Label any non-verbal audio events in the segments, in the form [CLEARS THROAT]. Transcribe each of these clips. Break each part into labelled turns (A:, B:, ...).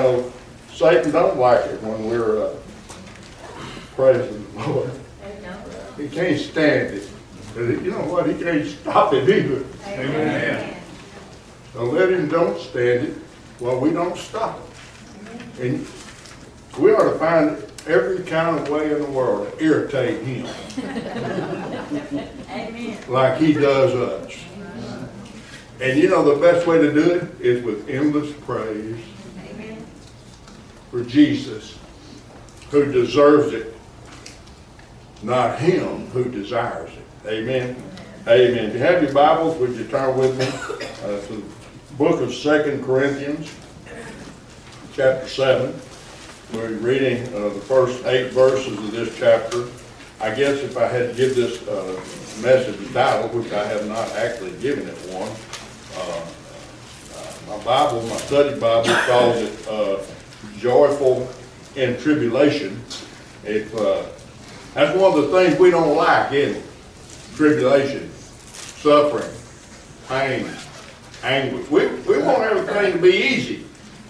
A: So Satan don't like it when we're uh, praising the Lord. He can't stand it. You know what? He can't stop it either. Amen. Amen. So let him don't stand it while we don't stop it. And we ought to find every kind of way in the world to irritate him. Amen. Like he does us. And you know the best way to do it is with endless praise for Jesus who deserves it, not him who desires it. Amen. Amen. If you have your Bibles, would you turn with me uh, to the book of Second Corinthians, chapter 7. We're reading uh, the first eight verses of this chapter. I guess if I had to give this uh, message a title, which I have not actually given it one, uh, uh, my Bible, my study Bible, calls it uh, joyful in tribulation. If uh, that's one of the things we don't like, is Tribulation, suffering, pain, anguish. We, we want everything to be easy.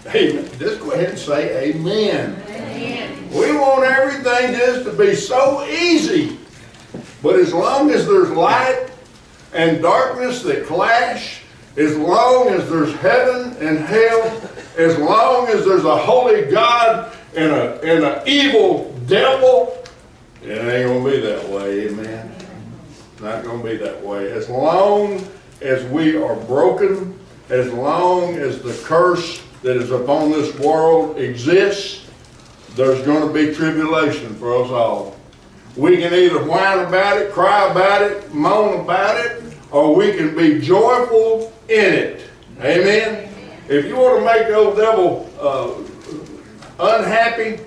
A: Hey, Just go ahead and say amen. amen. We want everything just to be so easy. But as long as there's light and darkness that clash, as long as there's heaven and hell, as long as there's a holy God and a and an evil devil, it ain't gonna be that way, amen. not gonna be that way. As long as we are broken, as long as the curse that is upon this world exists, there's gonna be tribulation for us all. We can either whine about it, cry about it, moan about it, or we can be joyful in it. Amen. If you want to make the old devil uh, unhappy,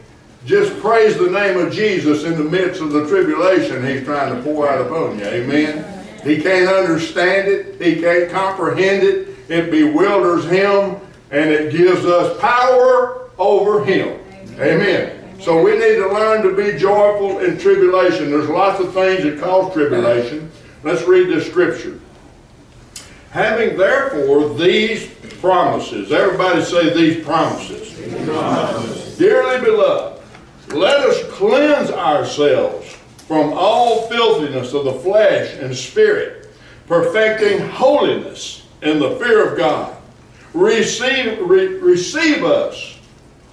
A: just praise the name of Jesus in the midst of the tribulation he's trying to pour out upon you. Amen. He can't understand it. He can't comprehend it. It bewilders him and it gives us power over him. Amen. Amen. So we need to learn to be joyful in tribulation. There's lots of things that cause tribulation. Let's read this scripture. Having therefore these promises. Everybody say these promises. Dearly beloved, let us cleanse ourselves from all filthiness of the flesh and spirit, perfecting holiness in the fear of God. Receive, re receive us.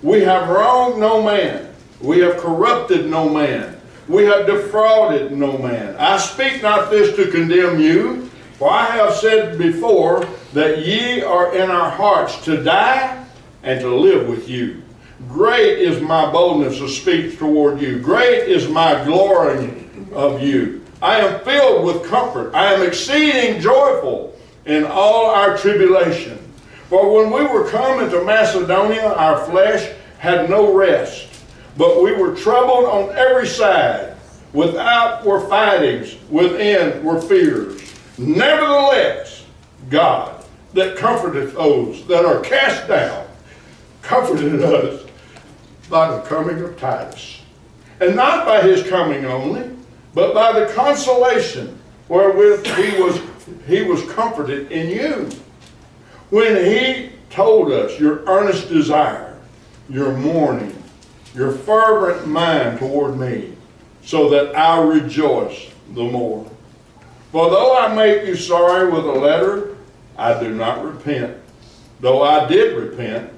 A: We have wronged no man. We have corrupted no man. We have defrauded no man. I speak not this to condemn you, for I have said before that ye are in our hearts to die and to live with you. Great is my boldness of speech toward you. Great is my glory of you. I am filled with comfort. I am exceeding joyful in all our tribulation. For when we were come into Macedonia, our flesh had no rest, but we were troubled on every side. Without were fightings, within were fears. Nevertheless, God that comforteth those that are cast down, comforted us by the coming of Titus. And not by his coming only, but by the consolation wherewith he was, he was comforted in you. When he told us your earnest desire, your mourning, your fervent mind toward me, so that I rejoice the more. For though I make you sorry with a letter, I do not repent, though I did repent,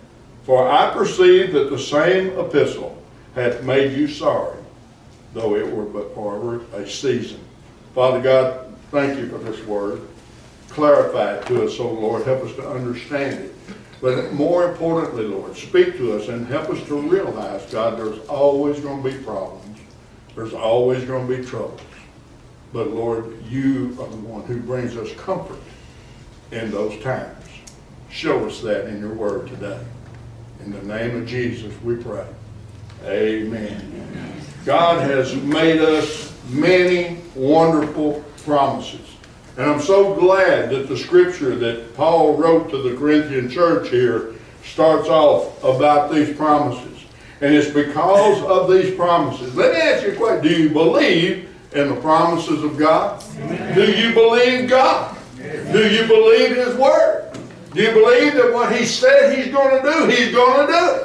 A: for I perceive that the same epistle hath made you sorry, though it were but for a season. Father God, thank you for this word. Clarify it to us, O oh Lord. Help us to understand it. But more importantly, Lord, speak to us and help us to realize, God, there's always going to be problems. There's always going to be troubles. But Lord, you are the one who brings us comfort in those times. Show us that in your word today. In the name of Jesus, we pray. Amen. God has made us many wonderful promises. And I'm so glad that the scripture that Paul wrote to the Corinthian church here starts off about these promises. And it's because of these promises. Let me ask you a question. Do you believe and the promises of God? Amen. Do you believe God? Amen. Do you believe His Word? Do you believe that what He said He's going to do, He's going to do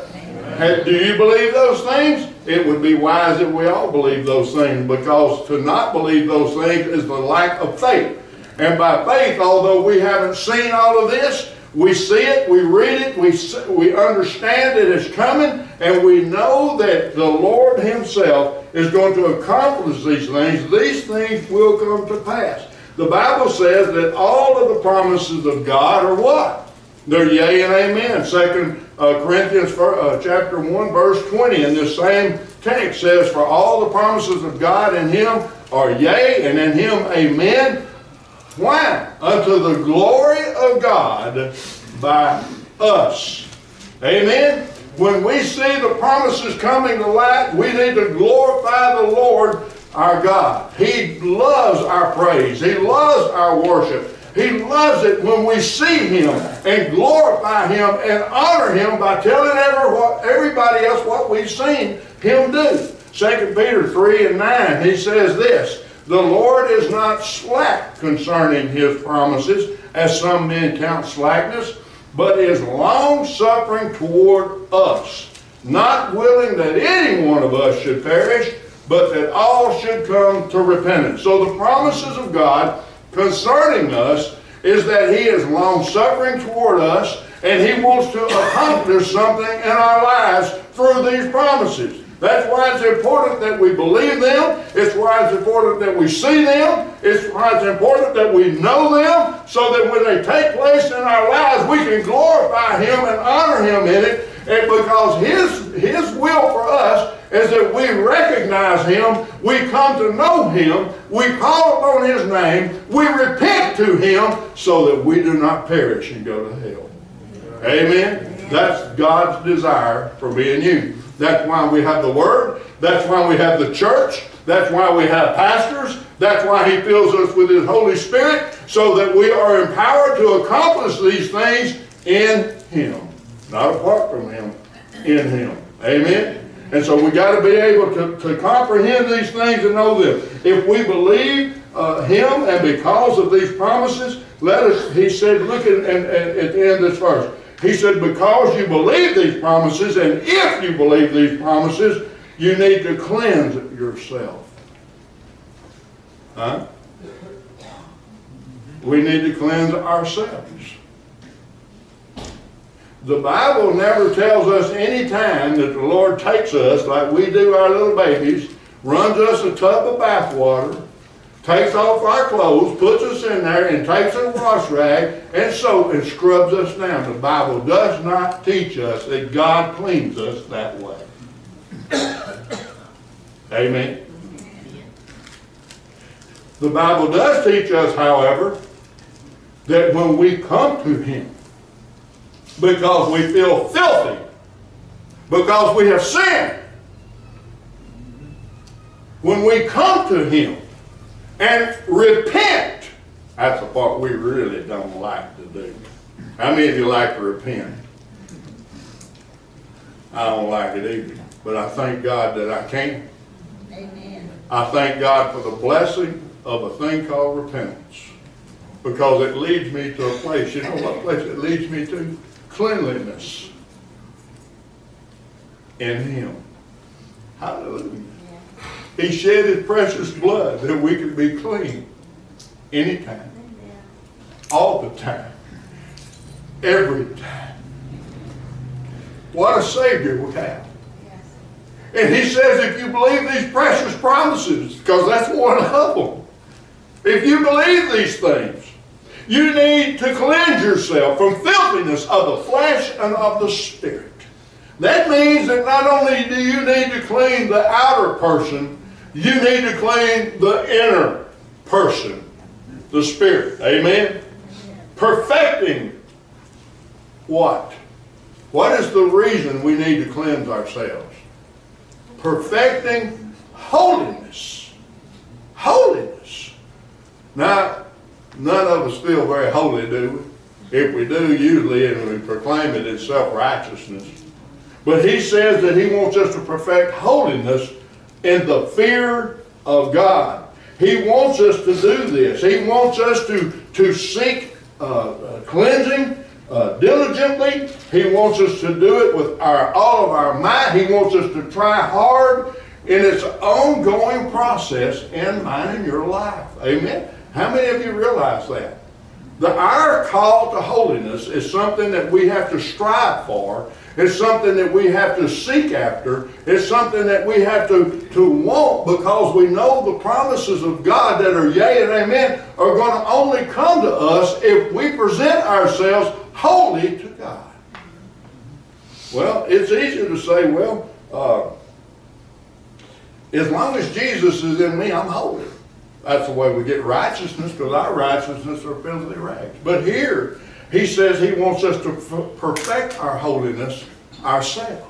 A: it? Do you believe those things? It would be wise if we all believe those things because to not believe those things is the lack of faith. And by faith, although we haven't seen all of this, we see it, we read it, we, we understand it is coming, and we know that the Lord Himself is going to accomplish these things. These things will come to pass. The Bible says that all of the promises of God are what? They're yea and amen. Second uh, Corinthians uh, chapter 1, verse 20, in this same text says, For all the promises of God in Him are yea, and in Him amen, why? Unto the glory of God by us. Amen? When we see the promises coming to light, we need to glorify the Lord our God. He loves our praise. He loves our worship. He loves it when we see Him and glorify Him and honor Him by telling everybody else what we've seen Him do. 2 Peter 3 and 9, he says this. The Lord is not slack concerning his promises, as some men count slackness, but is long suffering toward us, not willing that any one of us should perish, but that all should come to repentance. So the promises of God concerning us is that he is long suffering toward us and he wants to accomplish something in our lives through these promises. That's why it's important that we believe them. It's why it's important that we see them. It's why it's important that we know them so that when they take place in our lives, we can glorify Him and honor Him in it. And because His, His will for us is that we recognize Him, we come to know Him, we call upon His name, we repent to Him so that we do not perish and go to hell. Amen. That's God's desire for me and you. That's why we have the Word. That's why we have the church. That's why we have pastors. That's why He fills us with His Holy Spirit so that we are empowered to accomplish these things in Him. Not apart from Him, in Him. Amen? And so we got to be able to, to comprehend these things and know them. If we believe uh, Him and because of these promises, let us, He said, look at, at the end of this verse. He said, because you believe these promises, and if you believe these promises, you need to cleanse yourself. Huh? We need to cleanse ourselves. The Bible never tells us any time that the Lord takes us, like we do our little babies, runs us a tub of bath water, takes off our clothes, puts us in there, and takes a wash rag and soap and scrubs us down. The Bible does not teach us that God cleans us that way. Amen. The Bible does teach us, however, that when we come to Him, because we feel filthy, because we have sinned, when we come to Him, and repent. That's the part we really don't like to do. How many of you like to repent? I don't like it either. But I thank God that I can. Amen. I thank God for the blessing of a thing called repentance. Because it leads me to a place. You know what place it leads me to? Cleanliness in Him. Hallelujah. He shed his precious blood that we could be clean anytime, all the time, every time. What a Savior we have. And he says, if you believe these precious promises, because that's one of them, if you believe these things, you need to cleanse yourself from filthiness of the flesh and of the spirit. That means that not only do you need to clean the outer person, you need to claim the inner person, the spirit. Amen? Perfecting what? What is the reason we need to cleanse ourselves? Perfecting holiness. Holiness. Now, none of us feel very holy, do we? If we do, usually, and we proclaim it as self righteousness. But he says that he wants us to perfect holiness in the fear of God. He wants us to do this. He wants us to, to seek uh, uh, cleansing uh, diligently. He wants us to do it with our, all of our might. He wants us to try hard in its ongoing process in mine and your life. Amen. How many of you realize that? The, our call to holiness is something that we have to strive for it's something that we have to seek after. It's something that we have to, to want because we know the promises of God that are yea and amen are going to only come to us if we present ourselves wholly to God. Well, it's easier to say, well, uh, as long as Jesus is in me, I'm holy. That's the way we get righteousness because our righteousness are filthy rags. But here, he says he wants us to perfect our holiness ourselves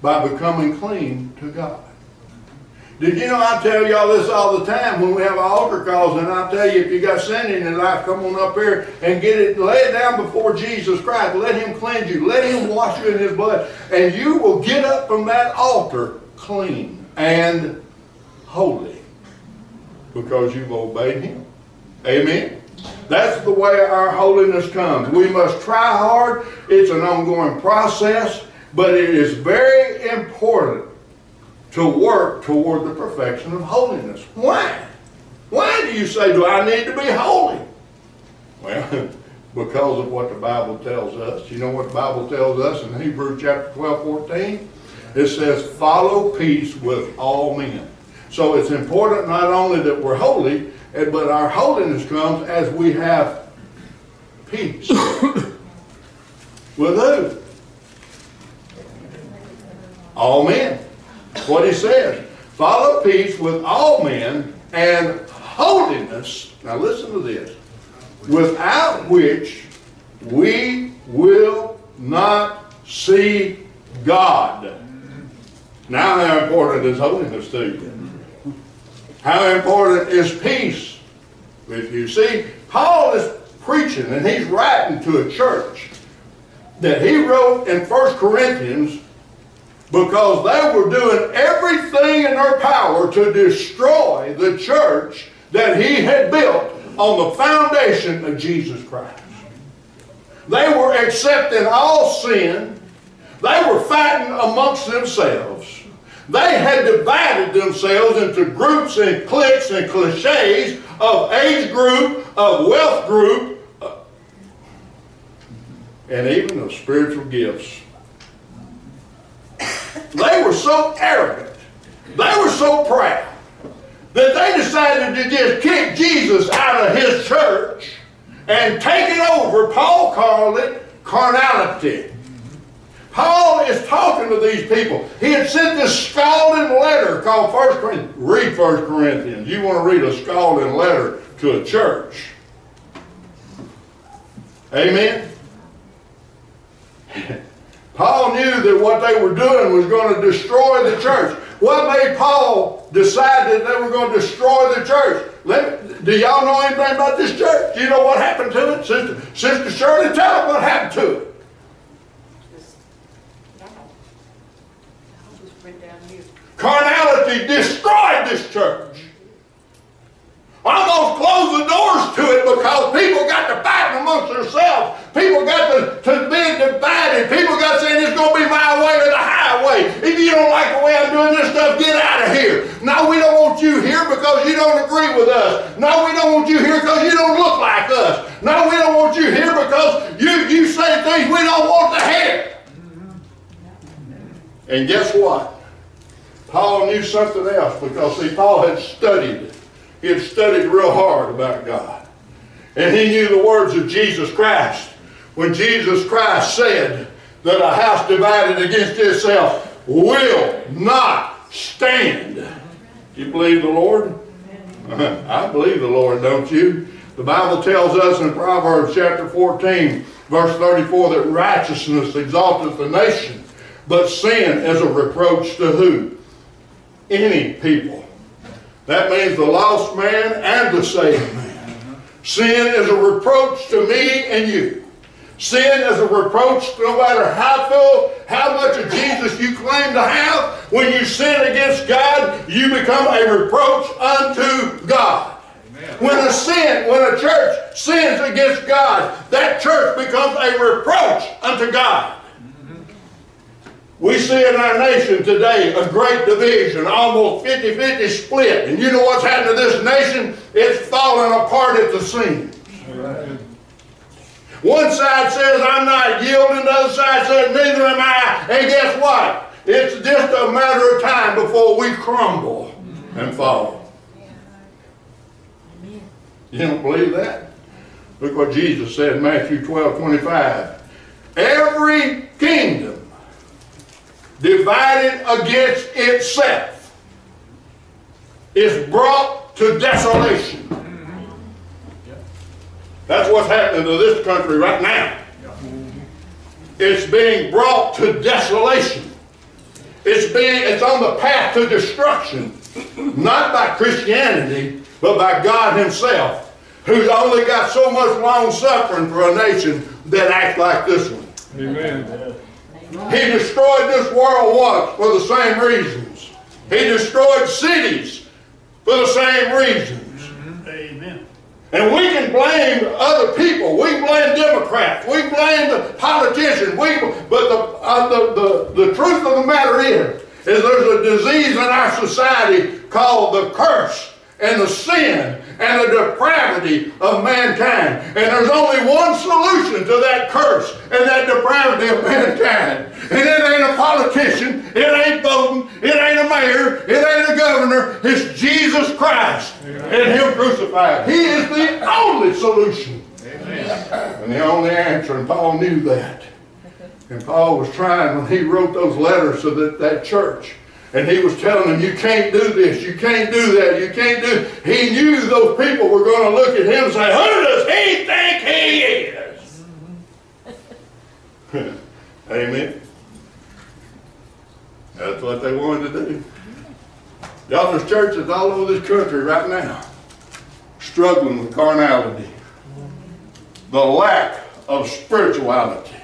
A: by becoming clean to God. Did you know I tell y'all this all the time when we have altar calls, and I tell you if you got sin in your life, come on up here and get it, lay it down before Jesus Christ. Let Him cleanse you. Let Him wash you in His blood, and you will get up from that altar clean and holy because you've obeyed Him. Amen. That's the way our holiness comes. We must try hard. It's an ongoing process, but it is very important to work toward the perfection of holiness. Why? Why do you say, do I need to be holy? Well, [LAUGHS] because of what the Bible tells us. You know what the Bible tells us in Hebrews chapter 12, 14? It says, follow peace with all men. So it's important not only that we're holy, and, but our holiness comes as we have peace [COUGHS] with who? All men. What he says. Follow peace with all men and holiness. Now listen to this. Without which we will not see God. Now how important is holiness to you? How important is peace If you? See, Paul is preaching and he's writing to a church that he wrote in 1 Corinthians because they were doing everything in their power to destroy the church that he had built on the foundation of Jesus Christ. They were accepting all sin. They were fighting amongst themselves. They had divided themselves into groups and cliques and cliches of age group, of wealth group, uh, and even of spiritual gifts. They were so arrogant, they were so proud, that they decided to just kick Jesus out of his church and take it over. Paul called it carnality. Paul is talking to these people. He had sent this scalding letter called First Corinthians. Read First Corinthians. You want to read a scalding letter to a church. Amen? [LAUGHS] Paul knew that what they were doing was going to destroy the church. What made Paul decide that they were going to destroy the church? Let, do y'all know anything about this church? You know what happened to it? Sister, Sister Shirley, tell them what happened to it. Carnality destroyed this church. Almost closed the doors to it because people got to fighting amongst themselves. People got to, to be divided. People got saying it's going to be my way or the highway. If you don't like the way I'm doing this stuff, get out of here. No, we don't want you here because you don't agree with us. No, we don't want you here because you don't look like us. No, we don't want you here because you, you say things we don't want to hear. And guess what? Paul knew something else because, see, Paul had studied. He had studied real hard about God. And he knew the words of Jesus Christ. When Jesus Christ said that a house divided against itself will not stand. Do you believe the Lord? [LAUGHS] I believe the Lord, don't you? The Bible tells us in Proverbs chapter 14, verse 34, that righteousness exalteth the nation, but sin is a reproach to who? any people. That means the lost man and the saved man. Sin is a reproach to me and you. Sin is a reproach no matter how full, how much of Jesus you claim to have. When you sin against God, you become a reproach unto God. When a sin, when a church sins against God, that church becomes a reproach unto God. We see in our nation today a great division, almost 50 50 split. And you know what's happened to this nation? It's falling apart at the seams. One side says, I'm not yielding. The other side says, neither am I. And guess what? It's just a matter of time before we crumble and fall. You don't believe that? Look what Jesus said in Matthew 12 25. Every kingdom divided against itself, is brought to desolation. That's what's happening to this country right now. It's being brought to desolation. It's being it's on the path to destruction, not by Christianity, but by God Himself, who's only got so much long suffering for a nation that acts like this one. Amen. He destroyed this world what for the same reasons. He destroyed cities for the same reasons. Amen. And we can blame other people. We blame Democrats. We blame the politicians. We, but the, uh, the, the, the truth of the matter is, is there's a disease in our society called the curse and the sin and the depravity of mankind. And there's only one solution to that curse and that depravity of mankind. And it ain't a politician, it ain't voting, it ain't a mayor, it ain't a governor. It's Jesus Christ Amen. and Him crucified. He is the only solution Amen. and the only answer. And Paul knew that. And Paul was trying when he wrote those letters so that, that church and he was telling them, you can't do this, you can't do that, you can't do... He knew those people were going to look at him and say, who does he think he is? [LAUGHS] Amen. That's what they wanted to do. Y'all, there's churches all over this country right now struggling with carnality, the lack of spirituality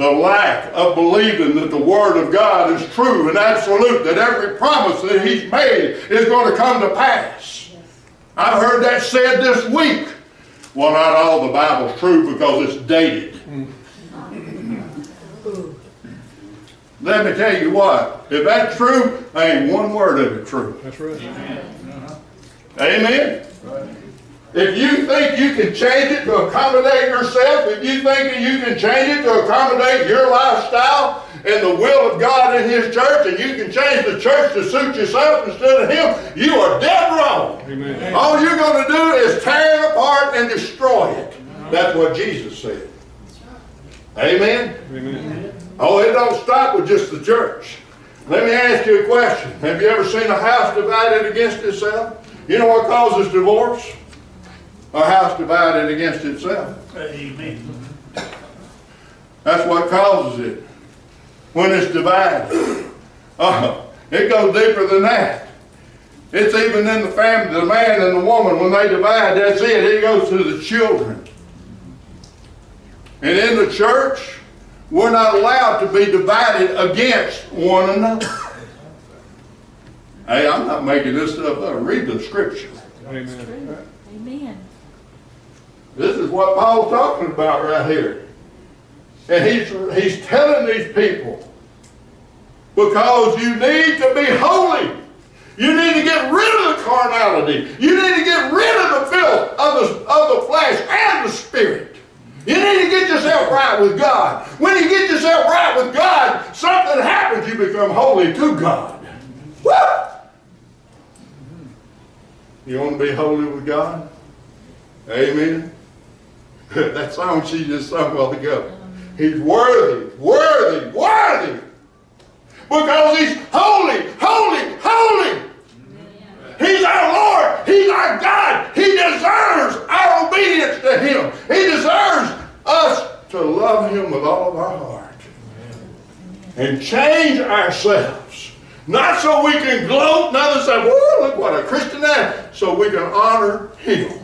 A: the lack of believing that the Word of God is true and absolute, that every promise that He's made is going to come to pass. I've heard that said this week. Well, not all the Bible's true because it's dated. Mm-hmm. Let me tell you what, if that's true, ain't one word of it true. That's right. Amen. Amen. Right. If you think you can change it to accommodate yourself, if you think you can change it to accommodate your lifestyle and the will of God in His church, and you can change the church to suit yourself instead of Him, you are dead wrong. Amen. All you're going to do is tear it apart and destroy it. That's what Jesus said. Amen? Amen. Oh, it don't stop with just the church. Let me ask you a question. Have you ever seen a house divided against itself? You know what causes divorce? a house divided against itself. Amen. That's what causes it. When it's divided. Uh, it goes deeper than that. It's even in the family, the man and the woman, when they divide, that's it. It goes to the children. And in the church, we're not allowed to be divided against one another. hey, I'm not making this stuff up. Read the scripture. Amen. Amen. This is what Paul's talking about right here. And he's, he's telling these people because you need to be holy. You need to get rid of the carnality. You need to get rid of the filth of the, of the flesh and the spirit. You need to get yourself right with God. When you get yourself right with God, something happens. You become holy to God. Woo! You want to be holy with God? Amen. [LAUGHS] that song she just sung a while ago. He's worthy, worthy, worthy. Because he's holy, holy, holy. He's our Lord. He's our God. He deserves our obedience to him. He deserves us to love him with all of our heart. And change ourselves. Not so we can gloat not to say, whoa, look what a Christian that!" So we can honor him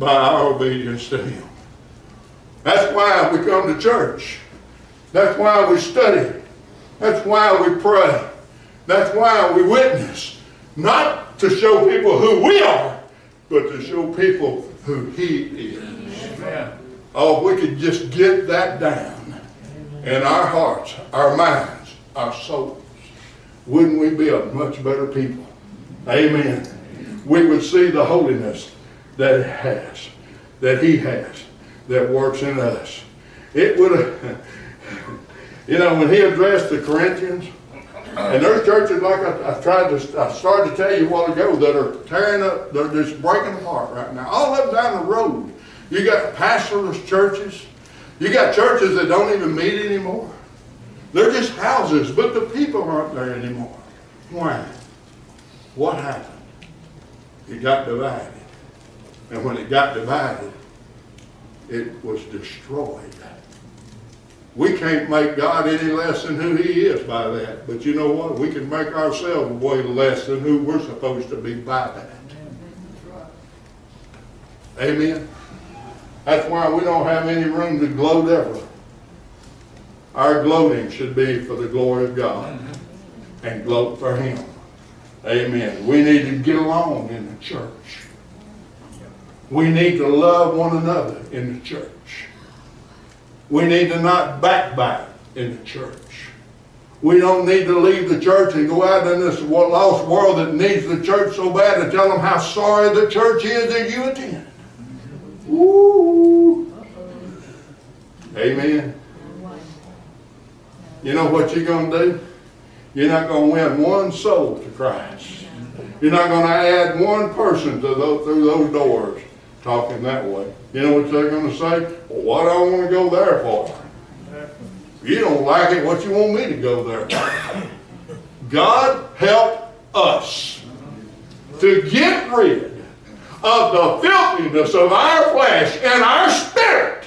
A: by our obedience to Him. That's why we come to church. That's why we study. That's why we pray. That's why we witness. Not to show people who we are, but to show people who He is. Amen. Oh, we could just get that down in our hearts, our minds, our souls. Wouldn't we be a much better people? Amen. We would see the holiness that has, that He has, that works in us. It would, [LAUGHS] you know, when He addressed the Corinthians, and there's churches like I, I tried to, I started to tell you a while ago that are tearing up, they're just breaking apart right now. All up down the road, you got pastorless churches. You got churches that don't even meet anymore. They're just houses, but the people aren't there anymore. Why? What happened? It got divided. And when it got divided, it was destroyed. We can't make God any less than who he is by that. But you know what? We can make ourselves way less than who we're supposed to be by that. Amen. That's why we don't have any room to gloat ever. Our gloating should be for the glory of God and gloat for him. Amen. We need to get along in the church. We need to love one another in the church. We need to not backbite in the church. We don't need to leave the church and go out in this lost world that needs the church so bad and tell them how sorry the church is that you attend. Ooh. Amen. You know what you're going to do? You're not going to win one soul to Christ. You're not going to add one person to those, through those doors talking that way. You know what they're going to say? Well, what do I want to go there for? You don't like it, what you want me to go there for? God help us to get rid of the filthiness of our flesh and our spirit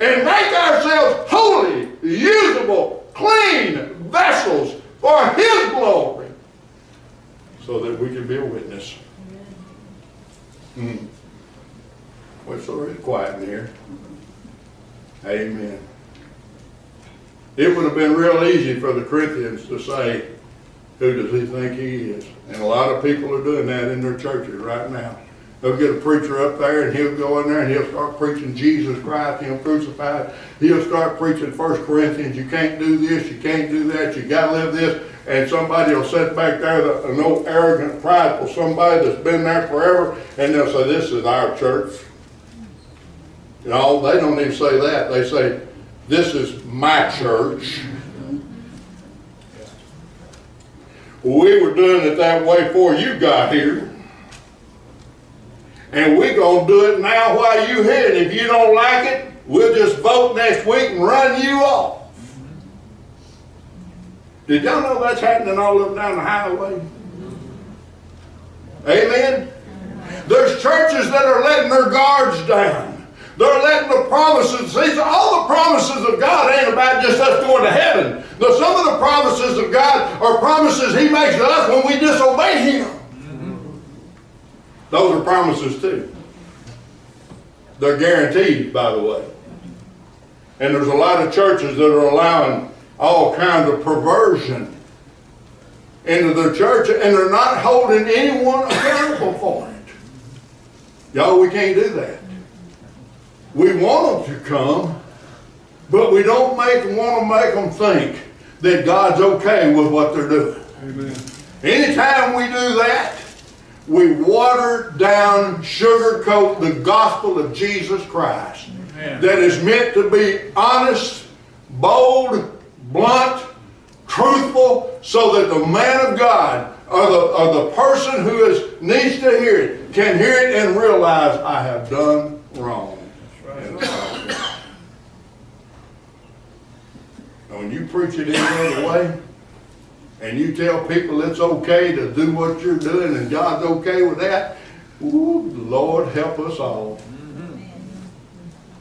A: and make ourselves holy, usable, clean vessels for His glory so that we can be a witness. Mm. Well, it's already quiet in here. Amen. It would have been real easy for the Corinthians to say, who does he think he is? And a lot of people are doing that in their churches right now. They'll get a preacher up there and he'll go in there and he'll start preaching Jesus Christ, him crucified. He'll start preaching First Corinthians, you can't do this, you can't do that, you got to live this. And somebody will sit back there, an old arrogant, prideful somebody that's been there forever, and they'll say, this is our church. You know, they don't even say that. They say, this is my church. We were doing it that way before you got here. And we're going to do it now while you're here. And if you don't like it, we'll just vote next week and run you off. Did y'all know that's happening all up down the highway? Amen? There's churches that are letting their guards down. They're letting the promises, see, all the promises of God ain't about just us going to heaven. But some of the promises of God are promises He makes to us when we disobey Him. Mm-hmm. Those are promises too. They're guaranteed, by the way. And there's a lot of churches that are allowing all kinds of perversion into their church, and they're not holding anyone accountable for it. Y'all, we can't do that. We want them to come, but we don't make want to make them think that God's okay with what they're doing. Amen. Anytime we do that, we water down, sugarcoat the gospel of Jesus Christ Amen. that is meant to be honest, bold, blunt, truthful, so that the man of God or the, or the person who is, needs to hear it can hear it and realize I have done wrong. And when you preach it any other way, and you tell people it's okay to do what you're doing and God's okay with that, ooh, Lord help us all.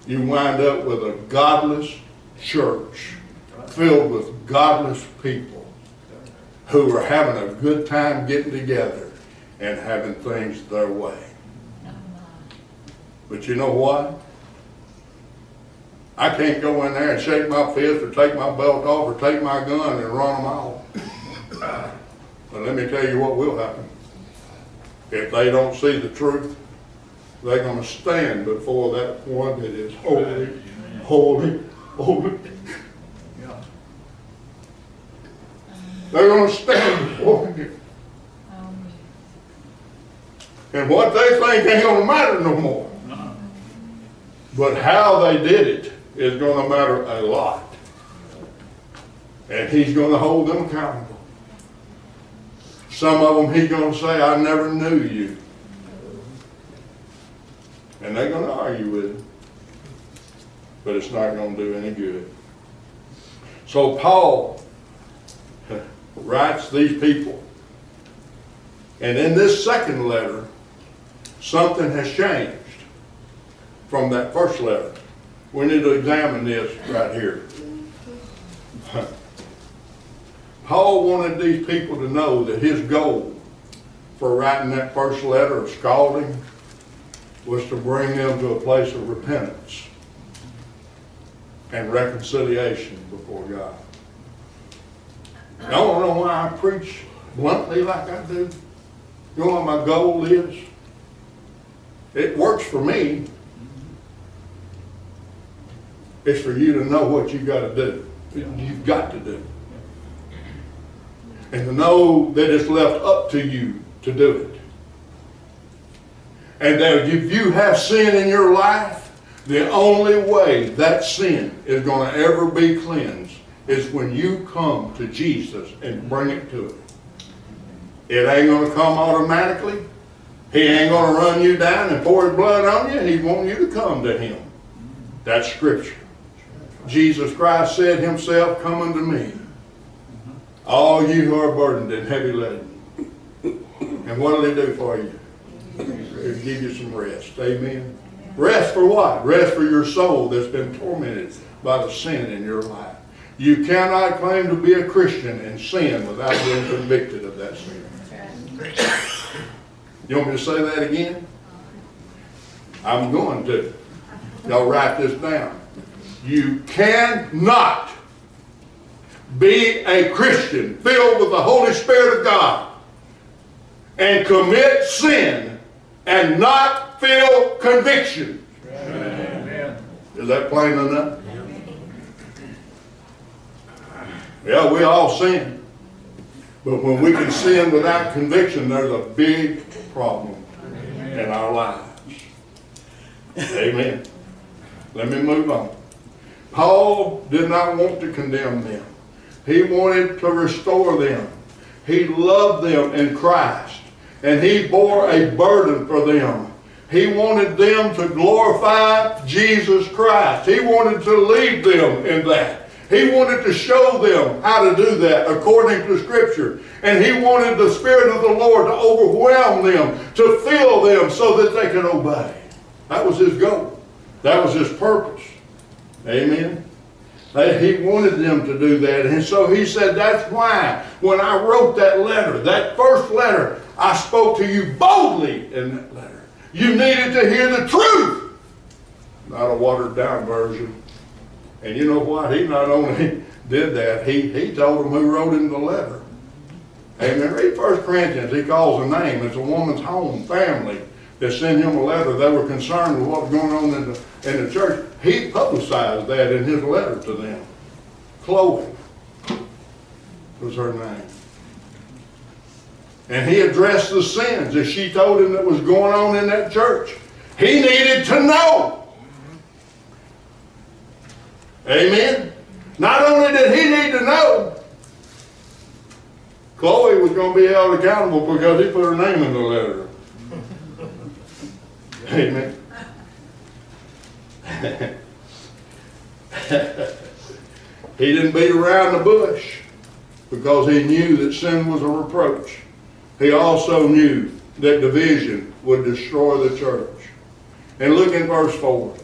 A: You wind up with a godless church filled with godless people who are having a good time getting together and having things their way. But you know what? I can't go in there and shake my fist or take my belt off or take my gun and run them all. But let me tell you what will happen. If they don't see the truth, they're going to stand before that one that is holy, holy, holy. They're going to stand before him. And what they think ain't going to matter no more. But how they did it is going to matter a lot. And he's going to hold them accountable. Some of them he's going to say, I never knew you. And they're going to argue with him. But it's not going to do any good. So Paul writes these people. And in this second letter, something has changed from that first letter we need to examine this right here. [LAUGHS] Paul wanted these people to know that his goal for writing that first letter of scalding was to bring them to a place of repentance and reconciliation before God. I don't know why I preach bluntly like I do. You know what my goal is? It works for me. It's for you to know what you got to do. You've got to do. And to know that it's left up to you to do it. And that if you have sin in your life, the only way that sin is going to ever be cleansed is when you come to Jesus and bring it to him. It ain't going to come automatically. He ain't going to run you down and pour his blood on you. He wants you to come to him. That's Scripture. Jesus Christ said himself, Come unto me, all you who are burdened and heavy laden. And what will he do for you? He'll give you some rest. Amen. Rest for what? Rest for your soul that's been tormented by the sin in your life. You cannot claim to be a Christian and sin without being convicted of that sin. You want me to say that again? I'm going to. Y'all write this down. You cannot be a Christian filled with the Holy Spirit of God and commit sin and not feel conviction. Amen. Is that plain enough? Yeah, we all sin. But when we can sin without conviction, there's a big problem Amen. in our lives. Amen. Let me move on. Paul did not want to condemn them. He wanted to restore them. He loved them in Christ. And he bore a burden for them. He wanted them to glorify Jesus Christ. He wanted to lead them in that. He wanted to show them how to do that according to Scripture. And he wanted the Spirit of the Lord to overwhelm them, to fill them so that they can obey. That was his goal. That was his purpose. Amen. He wanted them to do that. And so he said, that's why when I wrote that letter, that first letter, I spoke to you boldly in that letter. You needed to hear the truth, not a watered down version. And you know what? He not only [LAUGHS] did that, he, he told them who wrote him the letter. Amen. Read 1 Corinthians. He calls a name. It's a woman's home, family that sent him a letter. They were concerned with what was going on in the, in the church. He publicized that in his letter to them. Chloe was her name. And he addressed the sins that she told him that was going on in that church. He needed to know. Amen. Not only did he need to know, Chloe was going to be held accountable because he put her name in the letter. Amen. [LAUGHS] he didn't beat around the bush because he knew that sin was a reproach. He also knew that division would destroy the church. And look in verse 4.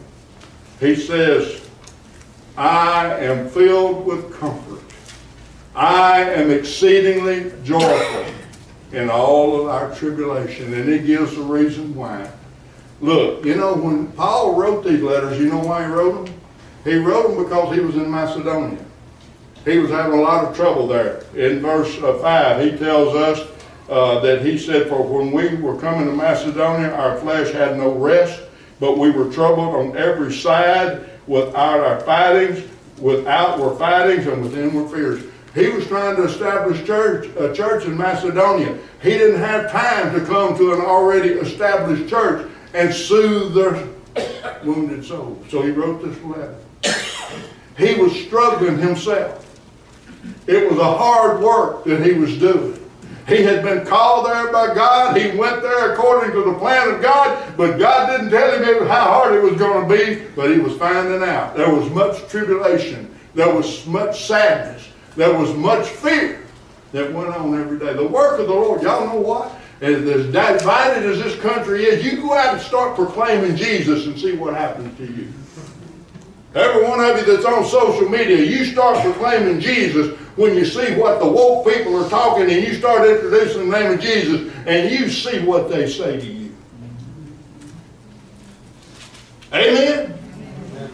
A: He says, I am filled with comfort. I am exceedingly joyful in all of our tribulation. And he gives the reason why. Look, you know, when Paul wrote these letters, you know why he wrote them? He wrote them because he was in Macedonia. He was having a lot of trouble there. In verse uh, 5, he tells us uh, that he said, For when we were coming to Macedonia, our flesh had no rest, but we were troubled on every side without our fightings, without were fightings and within were fears. He was trying to establish church, a church in Macedonia. He didn't have time to come to an already established church and soothe their wounded souls. So he wrote this letter. He was struggling himself. It was a hard work that he was doing. He had been called there by God. He went there according to the plan of God, but God didn't tell him how hard it was going to be, but he was finding out. There was much tribulation. There was much sadness. There was much fear that went on every day. The work of the Lord, y'all know what? as divided as this country is, you go out and start proclaiming Jesus and see what happens to you. Every one of you that's on social media, you start proclaiming Jesus when you see what the woke people are talking and you start introducing the name of Jesus and you see what they say to you. Amen? Amen.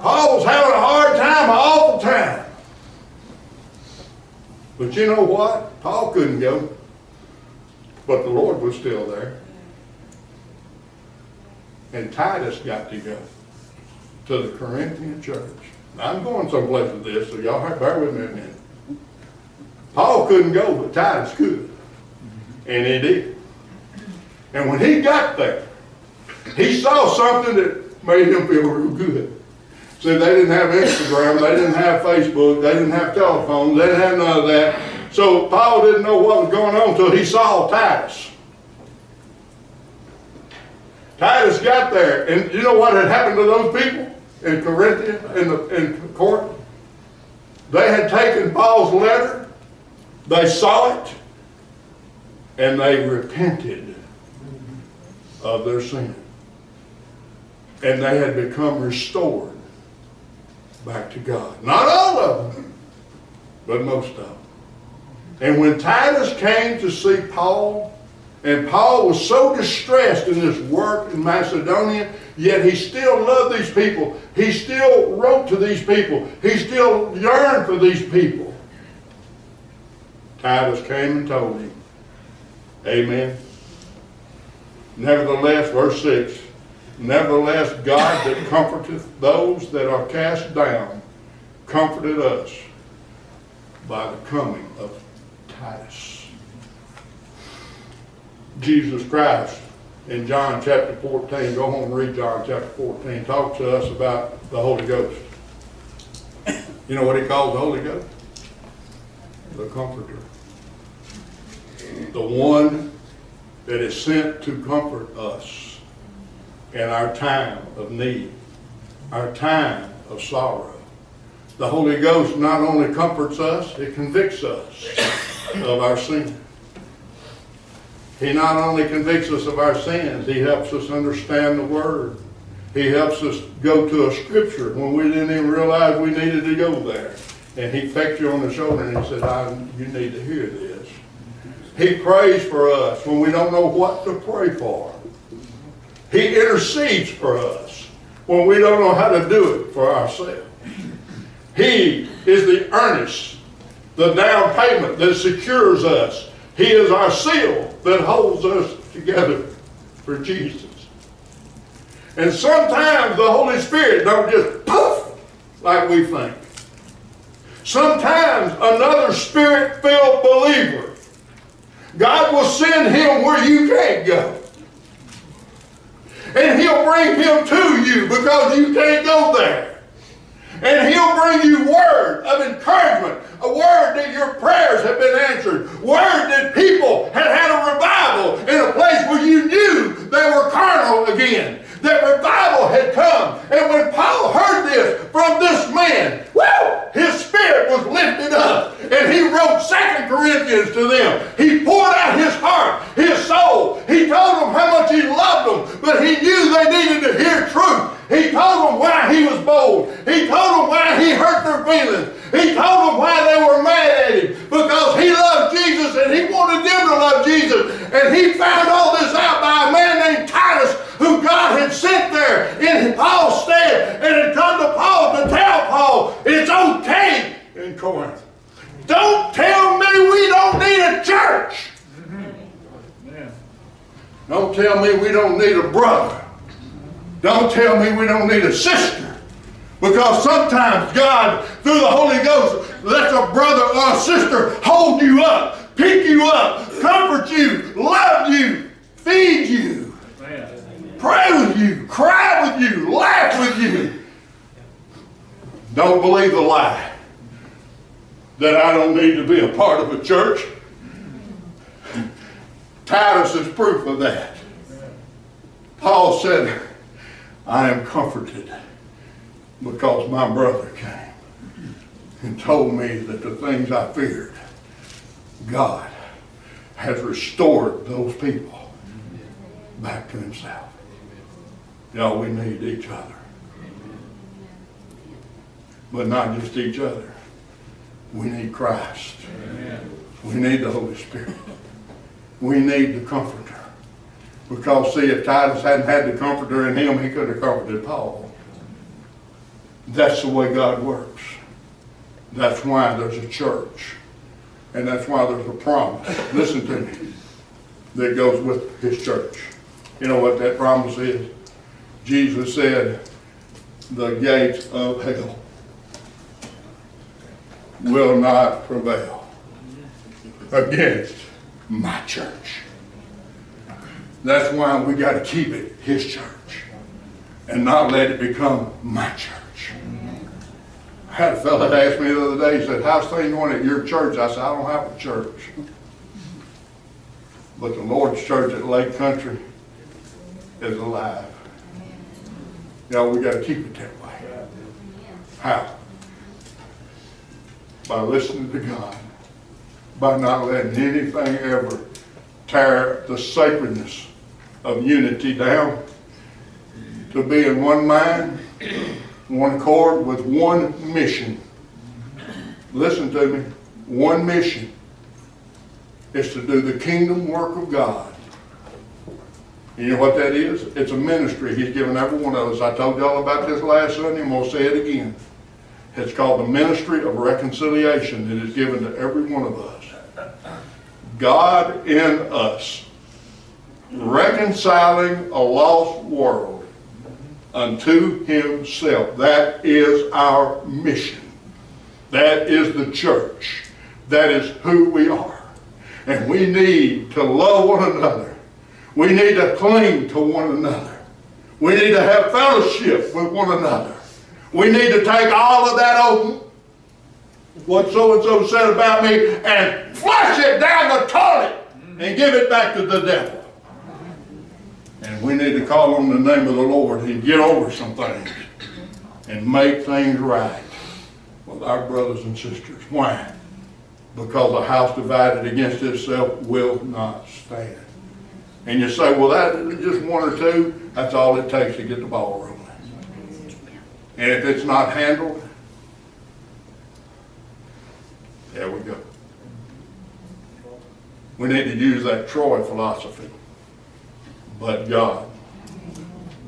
A: Paul's having a hard time all the time. But you know what? Paul couldn't go. But the Lord was still there. And Titus got to go to the Corinthian church. Now, I'm going someplace with this, so y'all all bear with me a minute. Paul couldn't go, but Titus could. And he did. And when he got there, he saw something that made him feel real good. See, they didn't have Instagram, they didn't have Facebook, they didn't have telephones, they didn't have none of that. So Paul didn't know what was going on until he saw Titus. Titus got there, and you know what had happened to those people in Corinthia, in, the, in Corinth? They had taken Paul's letter, they saw it, and they repented of their sin. And they had become restored back to God. Not all of them, but most of them. And when Titus came to see Paul, and Paul was so distressed in this work in Macedonia, yet he still loved these people. He still wrote to these people. He still yearned for these people. Titus came and told him. Amen. Nevertheless, verse 6 Nevertheless, God that comforteth those that are cast down comforted us by the coming of Titus, Jesus Christ in John chapter 14, go home and read John chapter 14, talk to us about the Holy Ghost. You know what he calls the Holy Ghost? The Comforter. The one that is sent to comfort us in our time of need, our time of sorrow. The Holy Ghost not only comforts us, it convicts us of our sin. He not only convicts us of our sins, He helps us understand the Word. He helps us go to a Scripture when we didn't even realize we needed to go there. And He pecked you on the shoulder and He said, I, You need to hear this. He prays for us when we don't know what to pray for. He intercedes for us when we don't know how to do it for ourselves. He is the earnest the down payment that secures us. He is our seal that holds us together for Jesus. And sometimes the Holy Spirit don't just poof like we think. Sometimes another spirit filled believer, God will send him where you can't go. And he'll bring him to you because you can't go there. And he'll bring you word of encouragement, a word that your prayers have been answered, word that people had had a revival in a place where you knew they were carnal again that revival had come. And when Paul heard this from this man, woo, his spirit was lifted up. And he wrote Second Corinthians to them. He poured out his heart, his soul. He told them how much he loved them, but he knew they needed to hear truth. He told them why he was bold. He told them why he hurt their feelings. He told them why they were mad at him because he loved Jesus and he wanted them to love Jesus. And he found all this out by a man named Titus who God had sent there in Paul's stead and had come to Paul to tell Paul it's okay in Corinth. Don't tell me we don't need a church. Don't tell me we don't need a brother. Don't tell me we don't need a sister. Because sometimes God, through the Holy Ghost, lets a brother or a sister hold you up, pick you up, comfort you, love you, feed you, pray with you, cry with you, laugh with you. Don't believe the lie that I don't need to be a part of a church. Titus is proof of that. Paul said, I am comforted because my brother came and told me that the things I feared, God has restored those people back to himself. Y'all, we need each other. But not just each other. We need Christ. We need the Holy Spirit. We need the Comforter. Because, see, if Titus hadn't had the Comforter in him, he could have comforted Paul. That's the way God works. That's why there's a church. And that's why there's a promise. Listen to me. That goes with his church. You know what that promise is? Jesus said, the gates of hell will not prevail against my church. That's why we got to keep it his church and not let it become my church had a fellow that asked me the other day, he said, how's things going at your church? I said, I don't have a church. But the Lord's church at Lake Country is alive. Now we got to keep it that way. How? By listening to God. By not letting anything ever tear the sacredness of unity down. To be in one mind one accord with one mission. Listen to me. One mission is to do the kingdom work of God. You know what that is? It's a ministry He's given every one of us. I told y'all about this last Sunday. I'm going to say it again. It's called the ministry of reconciliation that is given to every one of us. God in us, reconciling a lost world unto himself. That is our mission. That is the church. That is who we are. And we need to love one another. We need to cling to one another. We need to have fellowship with one another. We need to take all of that open. what so-and-so said about me and flush it down the toilet and give it back to the devil. And we need to call on the name of the Lord and get over some things and make things right with our brothers and sisters. Why? Because a house divided against itself will not stand. And you say, well, that just one or two, that's all it takes to get the ball rolling. And if it's not handled, there we go. We need to use that Troy philosophy but God.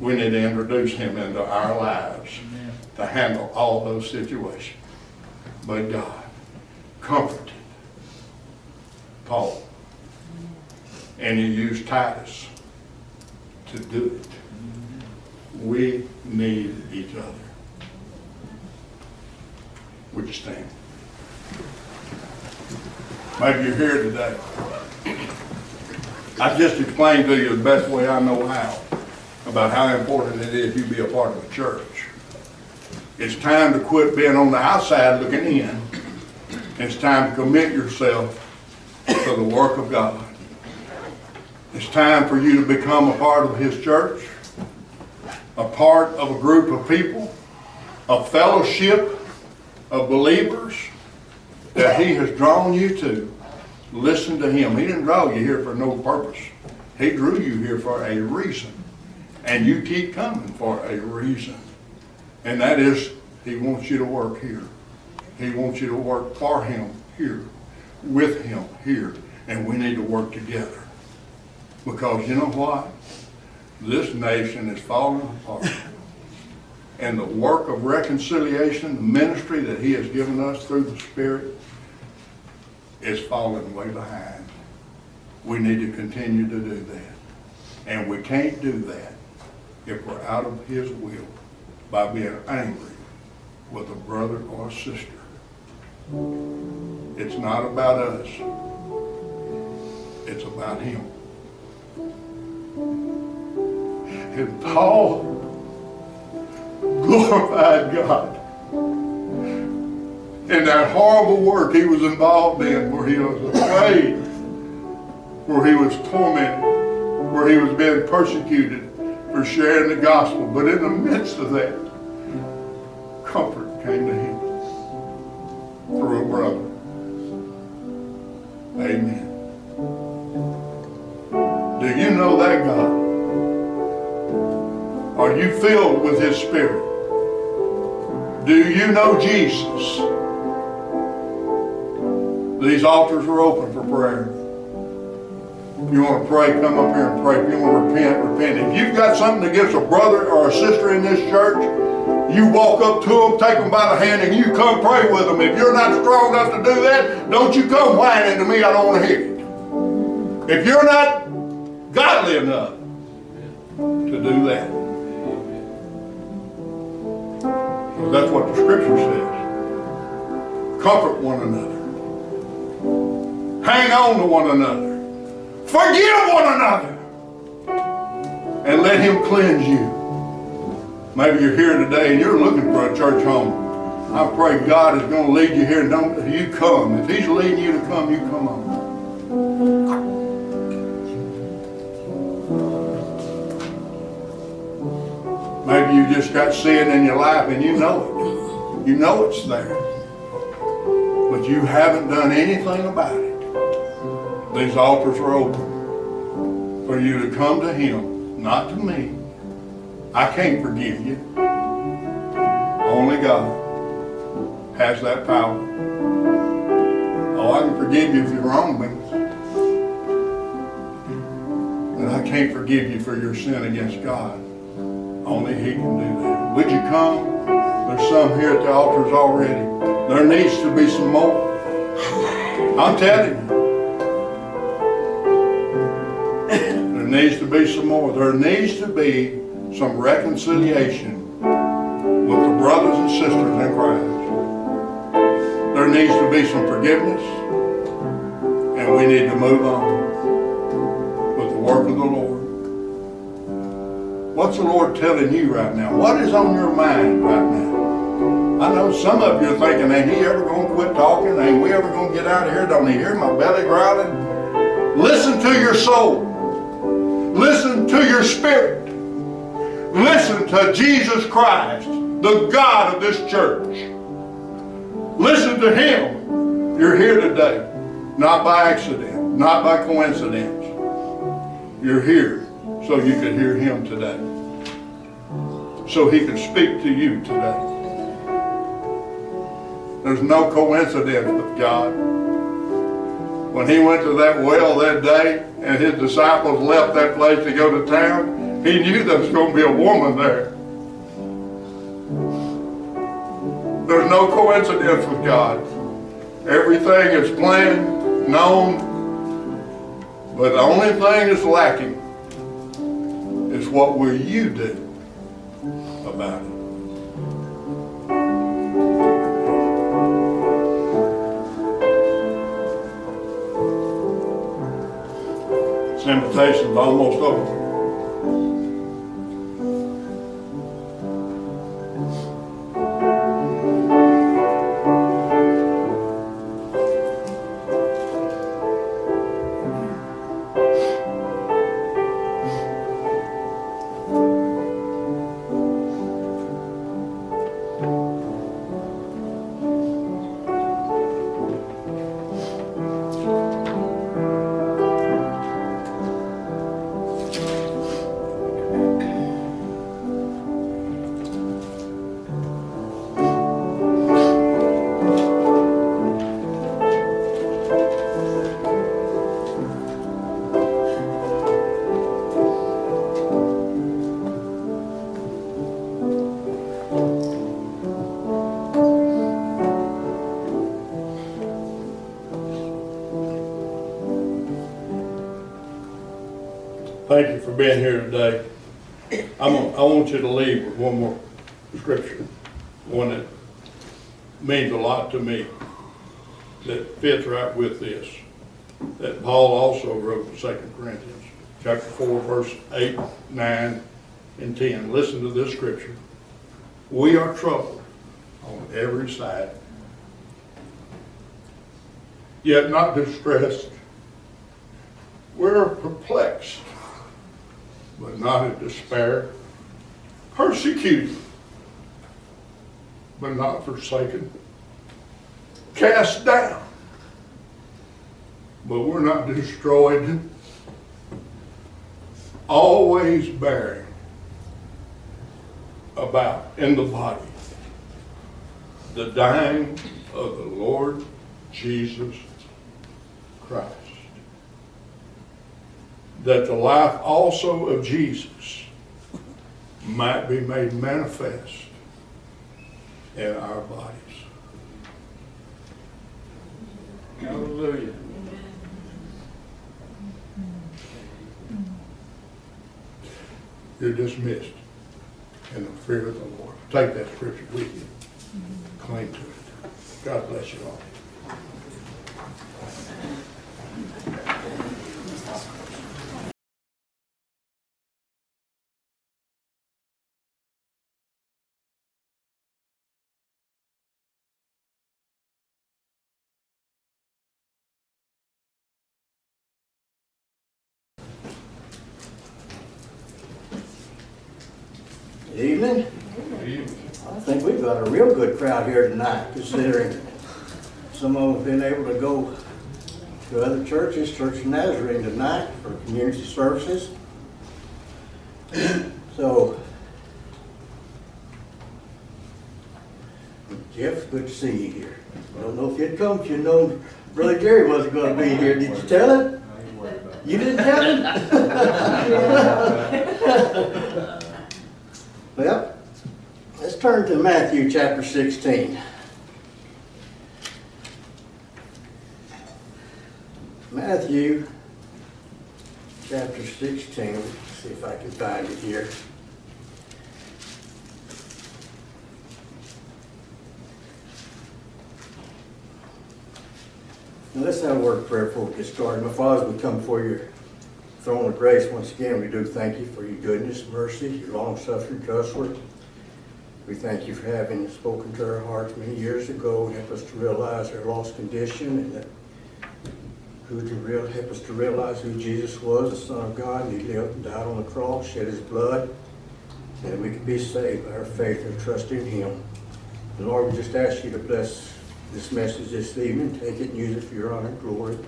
A: We need to introduce him into our lives Amen. to handle all those situations. But God, comforted Paul. And he used Titus to do it. We need each other. Would you stand? Maybe you're here today. I just explained to you the best way I know how about how important it is you be a part of a church. It's time to quit being on the outside looking in. It's time to commit yourself to the work of God. It's time for you to become a part of His church, a part of a group of people, a fellowship of believers that He has drawn you to Listen to him. He didn't draw you here for no purpose. He drew you here for a reason. And you keep coming for a reason. And that is he wants you to work here. He wants you to work for him here, with him here. And we need to work together. Because you know what? This nation is falling apart. and the work of reconciliation, the ministry that he has given us through the Spirit, is falling way behind. We need to continue to do that. And we can't do that if we're out of his will by being angry with a brother or a sister. It's not about us. It's about him. And Paul glorified God in that horrible work he was involved in where he was afraid, where he was tormented, where he was being persecuted for sharing the gospel. But in the midst of that, comfort came to him through a brother. Amen. Do you know that God? Are you filled with His Spirit? Do you know Jesus? These altars are open for prayer. If you want to pray, come up here and pray. If you want to repent, repent. If you've got something against a brother or a sister in this church, you walk up to them, take them by the hand, and you come pray with them. If you're not strong enough to do that, don't you come whining to me. I don't want to hear it. If you're not godly enough to do that, that's what the scripture says. Comfort one another. Hang on to one another. Forgive one another. And let him cleanse you. Maybe you're here today and you're looking for a church home. I pray God is going to lead you here. Don't you come. If He's leading you to come, you come on. Maybe you just got sin in your life and you know it. You know it's there but you haven't done anything about it. These altars are open for you to come to him, not to me. I can't forgive you. Only God has that power. Oh, I can forgive you if you wrong me. But I can't forgive you for your sin against God. Only He can do that. Would you come? There's some here at the altars already. There needs to be some more. I'm telling you. There needs to be some more. There needs to be some reconciliation with the brothers and sisters in Christ. There needs to be some forgiveness, and we need to move on with the work of the Lord. What's the Lord telling you right now? What is on your mind right now? I know some of you are thinking, ain't he ever going to quit talking? Ain't we ever going to get out of here? Don't he hear my belly growling? Listen to your soul. Listen to your spirit. Listen to Jesus Christ, the God of this church. Listen to him. You're here today, not by accident, not by coincidence. You're here so you could hear him today. So he could speak to you today. There's no coincidence with God. When he went to that well that day and his disciples left that place to go to town, he knew there was going to be a woman there. There's no coincidence with God. Everything is planned, known, but the only thing that's lacking is what will you do about it? It's an invitation to almost over. being here today. I'm, want you to leave with one more scripture, one that means a lot to me, that fits right with this, that Paul also wrote in 2 Corinthians, chapter 4, verse 8, 9, and 10. Listen to this scripture. We are troubled on every side, yet not distressed. We're perplexed, but not in despair, persecuted, but not forsaken, cast down, but we're not destroyed, always bearing about in the body the dying of the Lord Jesus Christ that the life also of Jesus might be made manifest in our bodies. Hallelujah. You're dismissed in the fear of the Lord. Take that scripture with you. Cling to it. God bless you all.
B: good crowd here tonight, considering some of them have been able to go to other churches, Church of Nazarene tonight for community services. [CLEARS THROAT] so, Jeff, good to see you here. I don't know if you'd come if you'd known Brother Jerry wasn't going to be here. Did you tell him? You didn't tell him? [LAUGHS] [LAUGHS] well, turn to Matthew chapter 16. Matthew chapter 16. Let's see if I can find it here. Now let's have a word of prayer before we get started. My Father, we come before your throne of grace once again. We do thank you for your goodness, mercy, your long suffering, trustworthiness we thank you for having spoken to our hearts many years ago and help us to realize our lost condition and that who to real, help us to realize who Jesus was, the Son of God, and he lived and died on the cross, shed his blood, and that we could be saved by our faith and trust in him. And Lord, we just ask you to bless this message this evening. Take it and use it for your honor and glory.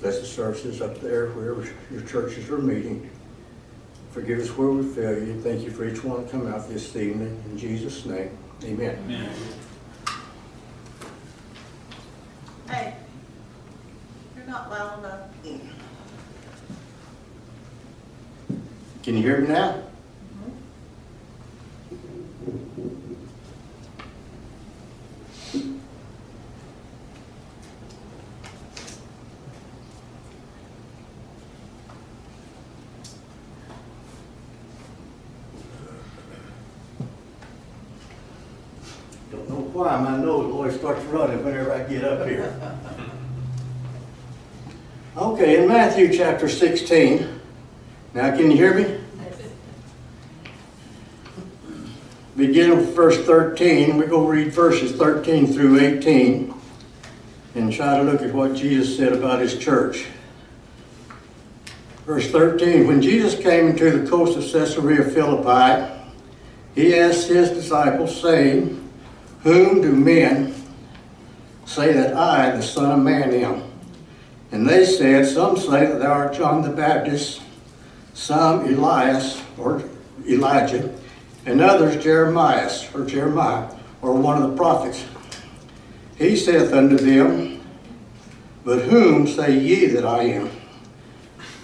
B: Bless the services up there wherever your churches are meeting. Forgive us where we fail you. Thank you for each one to come out this evening. In Jesus' name,
C: amen. amen. Hey, you're not loud enough.
B: Can you hear me now? why my nose always starts running whenever I get up here. Okay, in Matthew chapter 16. Now, can you hear me? Begin with verse 13. We're going to read verses 13 through 18 and try to look at what Jesus said about his church. Verse 13 When Jesus came into the coast of Caesarea Philippi, he asked his disciples, saying, whom do men say that I, the Son of Man, am? And they said, Some say that thou art John the Baptist, some Elias or Elijah, and others Jeremias or Jeremiah, or one of the prophets. He saith unto them, But whom say ye that I am?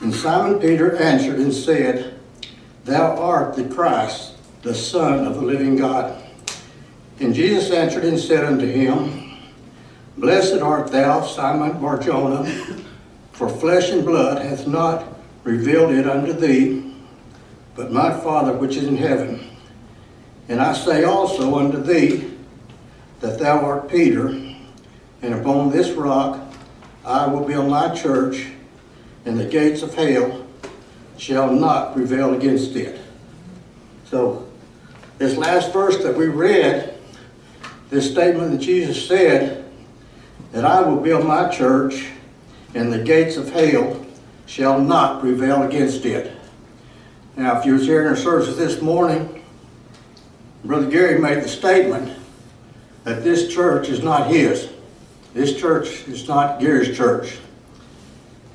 B: And Simon Peter answered and said, Thou art the Christ, the Son of the living God. And Jesus answered and said unto him, Blessed art thou, Simon Barjona, for flesh and blood hath not revealed it unto thee, but my Father which is in heaven. And I say also unto thee, that thou art Peter, and upon this rock I will build my church, and the gates of hell shall not prevail against it. So, this last verse that we read this statement that Jesus said, that I will build my church and the gates of hell shall not prevail against it. Now, if you was here in our service this morning, Brother Gary made the statement that this church is not his. This church is not Gary's church.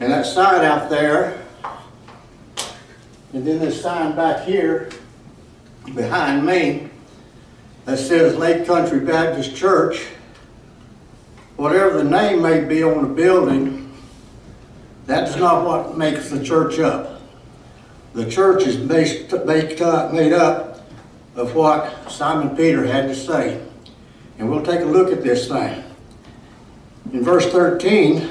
B: And that sign out there, and then this sign back here behind me, that says Lake Country Baptist Church, whatever the name may be on the building, that's not what makes the church up. The church is based, uh, made up of what Simon Peter had to say. And we'll take a look at this thing. In verse 13,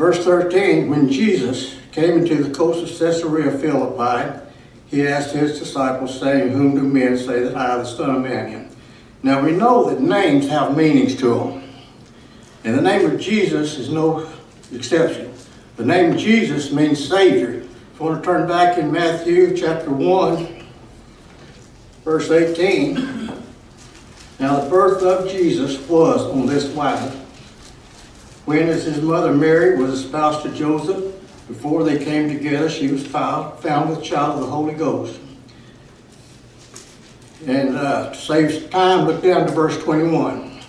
B: Verse 13, when Jesus came into the coast of Caesarea Philippi, he asked his disciples, saying, Whom do men say that I, the Son of Man, am? Now we know that names have meanings to them. And the name of Jesus is no exception. The name Jesus means Savior. If you want to turn back in Matthew chapter 1, verse 18, now the birth of Jesus was on this wise when, as his mother Mary was espoused to Joseph, before they came together, she was found, found with child of the Holy Ghost. And uh, to save time, look down to verse 21.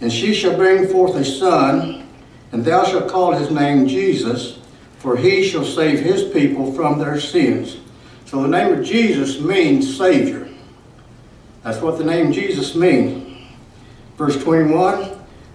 B: And she shall bring forth a son, and thou shalt call his name Jesus, for he shall save his people from their sins. So the name of Jesus means Savior. That's what the name Jesus means. Verse 21,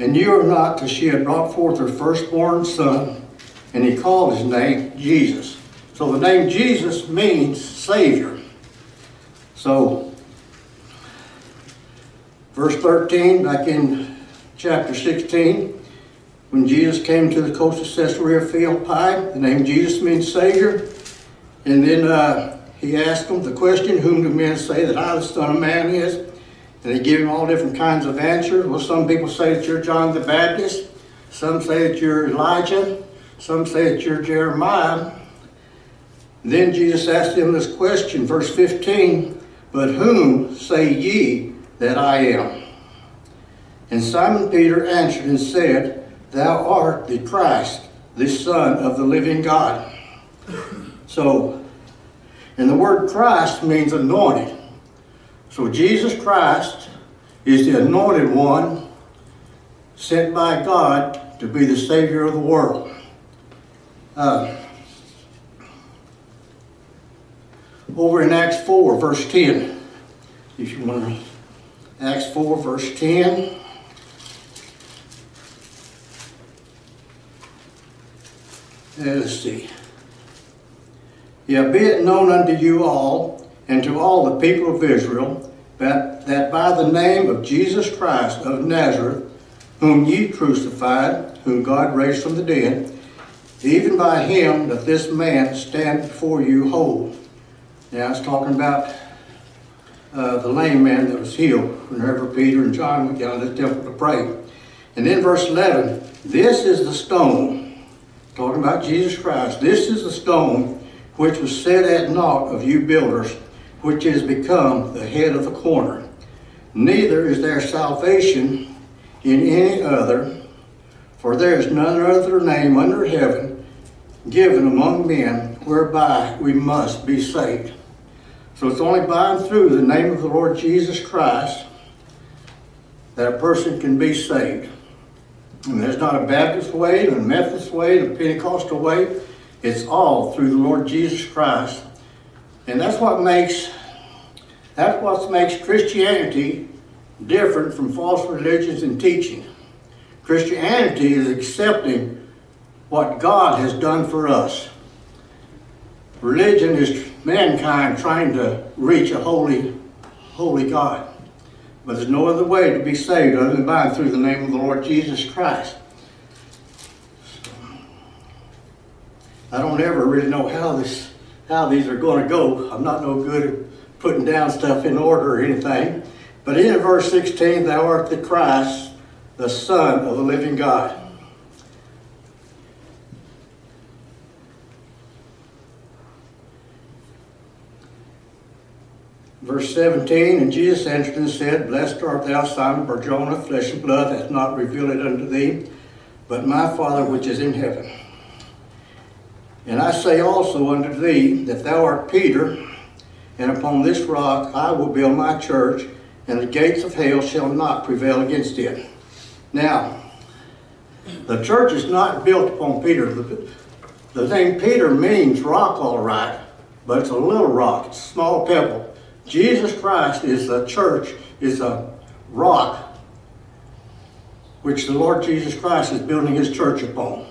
B: and you are not till she had brought forth her firstborn son, and he called his name Jesus. So the name Jesus means Savior. So, verse 13, back in chapter 16, when Jesus came to the coast of Caesarea Philippi, the name Jesus means Savior. And then uh, he asked them the question, Whom do men say that I, the Son of Man, is? They give him all different kinds of answers. Well, some people say that you're John the Baptist. Some say that you're Elijah. Some say that you're Jeremiah. Then Jesus asked them this question, verse 15, But whom say ye that I am? And Simon Peter answered and said, Thou art the Christ, the Son of the living God. So, and the word Christ means anointed. So Jesus Christ is the anointed one sent by God to be the Savior of the world. Uh, over in Acts 4, verse 10, if you want to. Acts 4, verse 10. Uh, let's see. Yea, yeah, be it known unto you all, and to all the people of Israel, that, that by the name of Jesus Christ of Nazareth, whom ye crucified, whom God raised from the dead, even by him that this man stand before you whole. Now it's talking about uh, the lame man that was healed whenever Peter and John went down to the temple to pray. And then verse 11, this is the stone, talking about Jesus Christ, this is the stone which was set at naught of you builders, which is become the head of the corner. Neither is there salvation in any other, for there is none other name under heaven given among men whereby we must be saved. So it's only by and through the name of the Lord Jesus Christ that a person can be saved. And there's not a Baptist way, a Methodist way, a Pentecostal way. It's all through the Lord Jesus Christ and that's what makes that's what makes Christianity different from false religions and teaching. Christianity is accepting what God has done for us. Religion is mankind trying to reach a holy, holy God. But there's no other way to be saved other than by through the name of the Lord Jesus Christ. I don't ever really know how this how these are going to go. I'm not no good at putting down stuff in order or anything. But in verse 16, thou art the Christ, the Son of the living God. Verse 17, And Jesus answered and said, Blessed art thou, Simon Barjona, flesh and blood hath not revealed it unto thee, but my Father which is in heaven. And I say also unto thee that thou art Peter, and upon this rock I will build my church, and the gates of hell shall not prevail against it. Now, the church is not built upon Peter. The, the name Peter means rock, all right, but it's a little rock, it's a small pebble. Jesus Christ is the church, is a rock which the Lord Jesus Christ is building his church upon.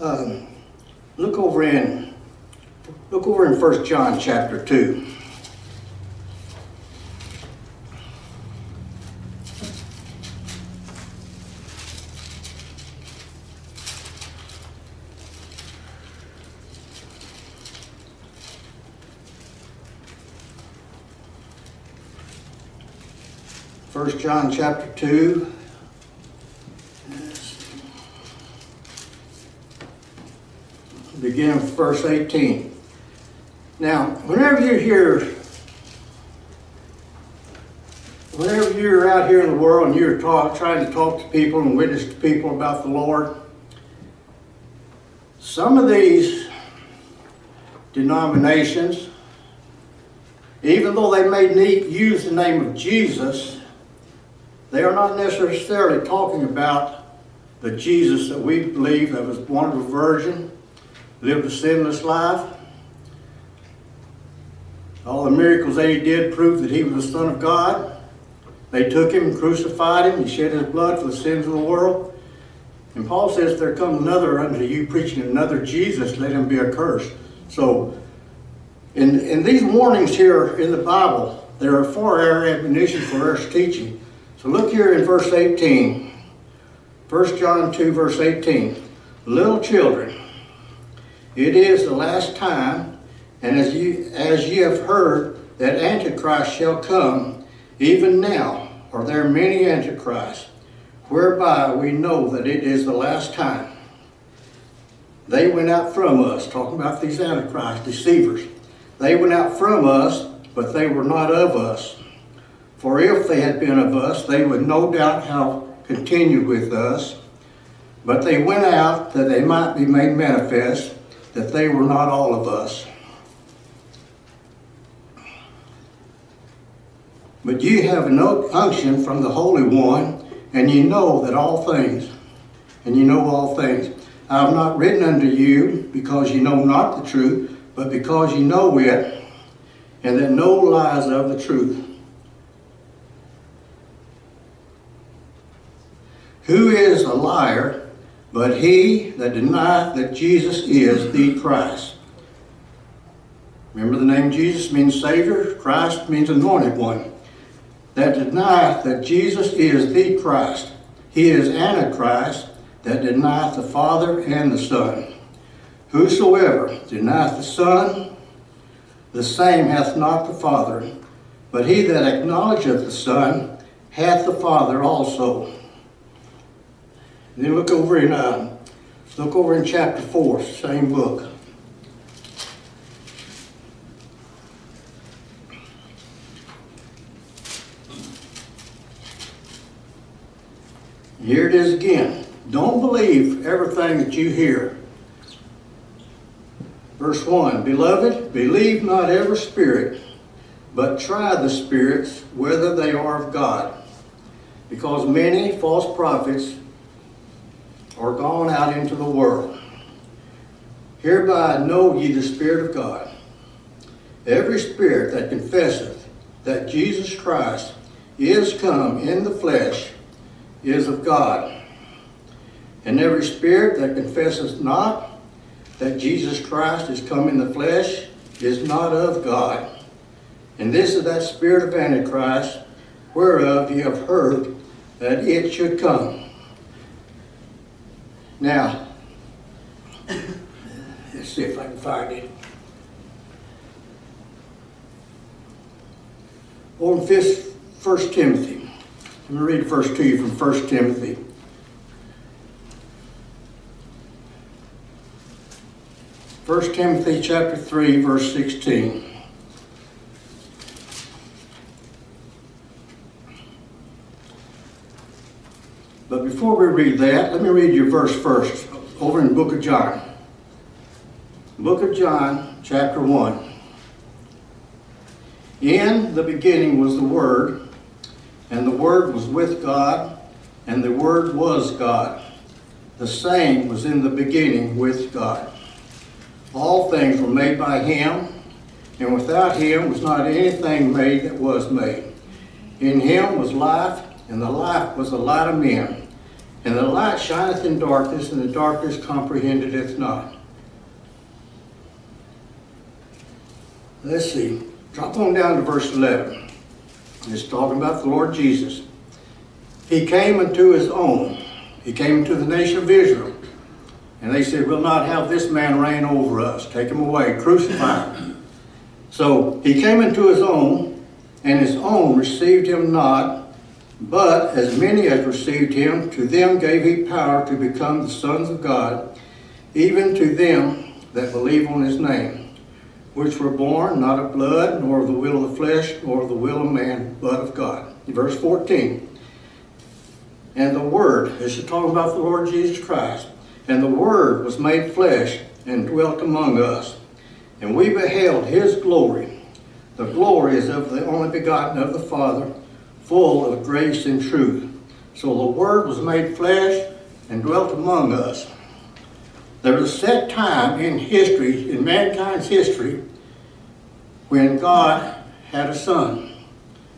B: Um, look over in look over in First John chapter two. John chapter 2. Begin verse 18. Now, whenever you hear, whenever you're out here in the world and you're talk, trying to talk to people and witness to people about the Lord, some of these denominations, even though they may use the name of Jesus, they are not necessarily talking about the Jesus that we believe that was born of a virgin, lived a sinless life. All the miracles that he did proved that he was the Son of God. They took him, and crucified him, he shed his blood for the sins of the world. And Paul says, There comes another unto you preaching another Jesus, let him be accursed. So, in, in these warnings here in the Bible, there are four air admonitions for us teaching. So look here in verse 18. 1 John 2 verse 18. Little children, it is the last time, and as you, as ye have heard that Antichrist shall come, even now are there many Antichrists, whereby we know that it is the last time. They went out from us, talking about these Antichrist deceivers. They went out from us, but they were not of us. For if they had been of us, they would no doubt have continued with us. But they went out that they might be made manifest that they were not all of us. But ye have no unction from the Holy One, and ye know that all things, and ye know all things. I have not written unto you because ye know not the truth, but because ye know it, and that no lies of the truth. Who is a liar but he that denieth that Jesus is the Christ? Remember the name Jesus means Savior, Christ means anointed one. That denieth that Jesus is the Christ. He is Antichrist that denieth the Father and the Son. Whosoever denieth the Son, the same hath not the Father, but he that acknowledgeth the Son hath the Father also. And then look over in uh, look over in chapter four, same book. Here it is again. Don't believe everything that you hear. Verse 1 Beloved, believe not every spirit, but try the spirits whether they are of God. Because many false prophets or gone out into the world. Hereby know ye the Spirit of God. Every spirit that confesseth that Jesus Christ is come in the flesh is of God. And every spirit that confesseth not that Jesus Christ is come in the flesh is not of God. And this is that spirit of Antichrist, whereof ye have heard that it should come now, [COUGHS] let's see if I can find it. Old First Timothy. I'm going to read the first to you from First Timothy. First Timothy chapter 3, verse 16. But before we read that, let me read you verse first, over in the book of John. Book of John, chapter 1. In the beginning was the Word, and the Word was with God, and the Word was God. The same was in the beginning with God. All things were made by Him, and without Him was not anything made that was made. In Him was life, and the light was the light of men. And the light shineth in darkness, and the darkness comprehended it not. Let's see. Drop on down to verse 11. It's talking about the Lord Jesus. He came unto his own. He came into the nation of Israel. And they said, We'll not have this man reign over us. Take him away. Crucify him. So he came into his own, and his own received him not. But as many as received him, to them gave he power to become the sons of God, even to them that believe on his name, which were born not of blood, nor of the will of the flesh, nor of the will of man, but of God. Verse 14. And the Word, this is talking about the Lord Jesus Christ, and the Word was made flesh and dwelt among us. And we beheld his glory. The glory is of the only begotten of the Father, full of grace and truth. So the Word was made flesh and dwelt among us. There was a set time in history, in mankind's history, when God had a son.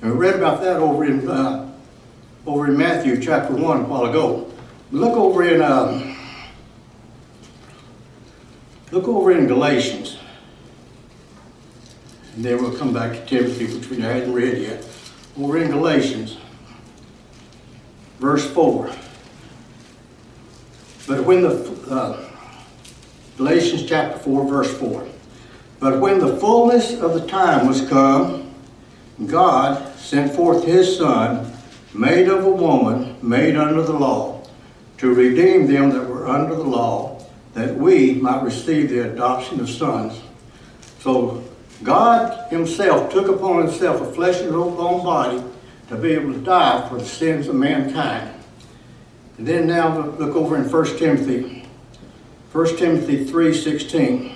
B: And we read about that over in, uh, over in Matthew chapter 1 a while ago. Look over in, um, look over in Galatians. And then we'll come back to Timothy, which we haven't read yet. We're in Galatians, verse 4. But when the, uh, Galatians chapter 4, verse 4. But when the fullness of the time was come, God sent forth his Son, made of a woman, made under the law, to redeem them that were under the law, that we might receive the adoption of sons. So God himself took upon himself a flesh and bone body to be able to die for the sins of mankind. And then now look over in 1 Timothy, 1 Timothy 3.16.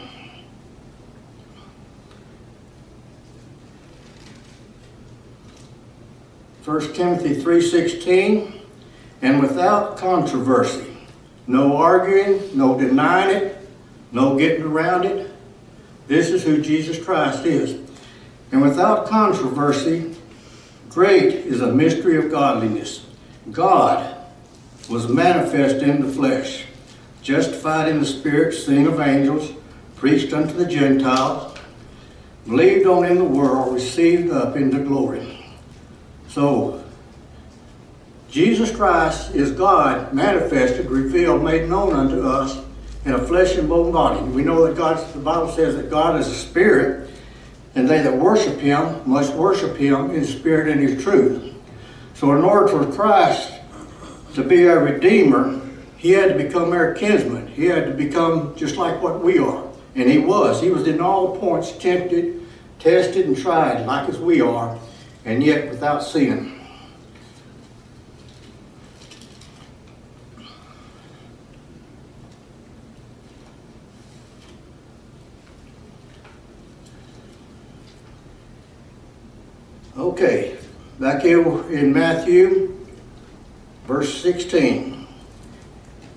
B: 1 Timothy 3.16, and without controversy, no arguing, no denying it, no getting around it, this is who Jesus Christ is. And without controversy, great is a mystery of godliness. God was manifest in the flesh, justified in the spirit, seen of angels, preached unto the Gentiles, believed on in the world, received up into glory. So, Jesus Christ is God manifested, revealed, made known unto us in a flesh and bone body. We know that God, the Bible says that God is a spirit, and they that worship him must worship him in spirit and in truth. So in order for Christ to be our Redeemer, he had to become our kinsman. He had to become just like what we are. And he was. He was in all points tempted, tested, and tried like as we are, and yet without sin. Okay, back here in Matthew, verse 16.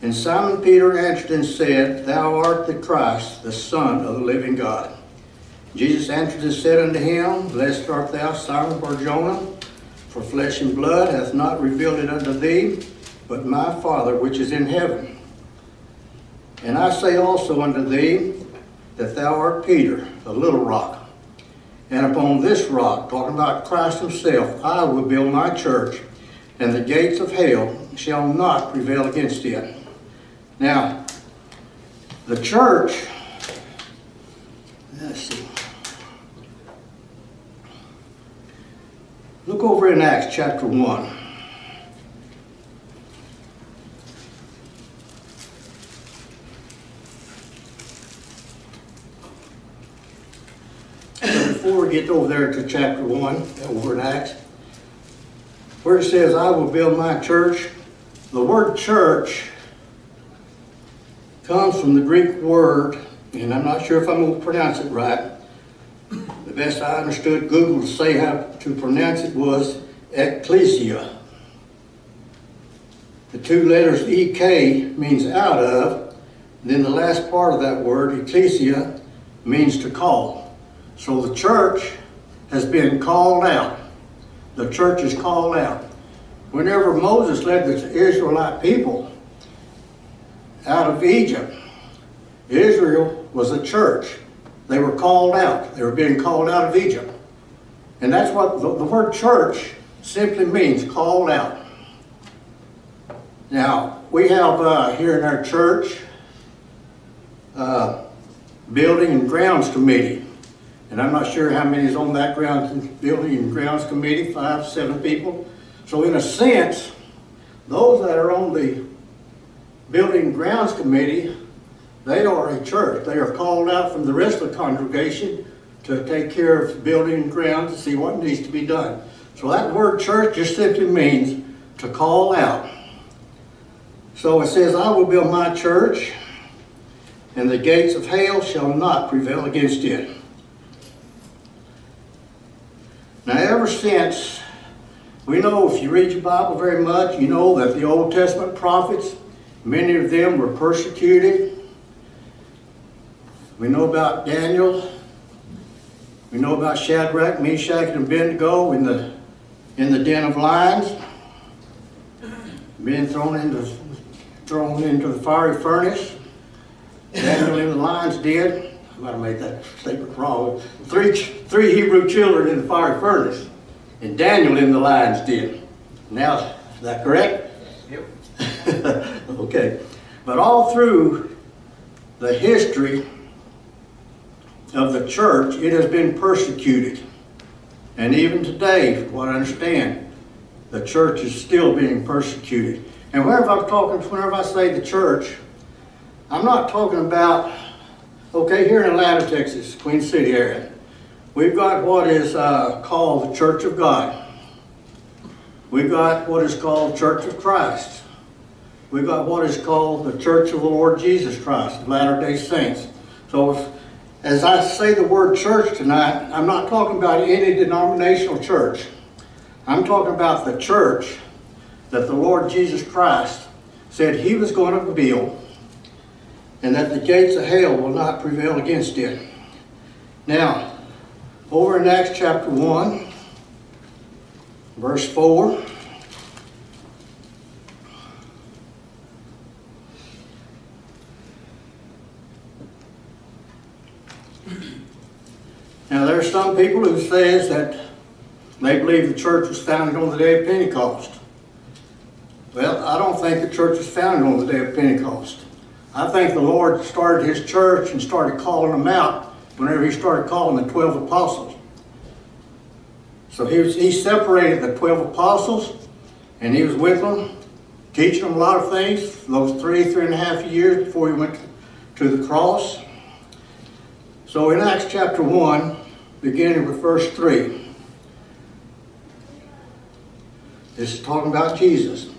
B: And Simon Peter answered and said, Thou art the Christ, the Son of the living God. Jesus answered and said unto him, Blessed art thou, Simon Barjona, for flesh and blood hath not revealed it unto thee, but my Father which is in heaven. And I say also unto thee, that thou art Peter, the little rock, and upon this rock, talking about Christ himself, I will build my church, and the gates of hell shall not prevail against it. Now, the church, let's see. Look over in Acts chapter 1. before we get over there to chapter 1 over in Acts, where it says, I will build my church. The word church comes from the Greek word, and I'm not sure if I'm going to pronounce it right. The best I understood Google to say how to pronounce it was ecclesia. The two letters EK means out of, then the last part of that word, ecclesia, means to call. So the church has been called out. The church is called out. Whenever Moses led the Israelite people out of Egypt, Israel was a church. They were called out. They were being called out of Egypt. And that's what the, the word church simply means, called out. Now, we have uh, here in our church uh, building and grounds committee. And I'm not sure how many is on that grounds, building and grounds committee, five, seven people. So in a sense, those that are on the building and grounds committee, they are a church. They are called out from the rest of the congregation to take care of building and grounds to see what needs to be done. So that word church just simply means to call out. So it says, I will build my church, and the gates of hell shall not prevail against it. Now ever since, we know if you read your Bible very much, you know that the Old Testament prophets, many of them were persecuted. We know about Daniel. We know about Shadrach, Meshach, and Abednego in the, in the den of lions, being thrown into, thrown into the fiery furnace. Daniel in the lion's den. I might have made that statement wrong, three, three Hebrew children in the fiery furnace, and Daniel in the lion's den. Now, is that correct? Yep. [LAUGHS] okay. But all through the history of the church, it has been persecuted. And even today, from what I understand, the church is still being persecuted. And whenever I'm talking, whenever I say the church, I'm not talking about Okay, here in Atlanta, Texas, Queen City area, we've got what is uh, called the Church of God. We've got what is called Church of Christ. We've got what is called the Church of the Lord Jesus Christ, Latter-day Saints. So if, as I say the word church tonight, I'm not talking about any denominational church. I'm talking about the church that the Lord Jesus Christ said he was going to build and that the gates of hell will not prevail against it. Now, over in Acts chapter 1, verse 4, Now there are some people who says that they believe the church was founded on the day of Pentecost. Well, I don't think the church was founded on the day of Pentecost. I think the Lord started his church and started calling them out whenever he started calling the 12 apostles. So he, was, he separated the 12 apostles and he was with them, teaching them a lot of things those three, three and a half years before he went to the cross. So in Acts chapter 1, beginning with verse 3, this is talking about Jesus,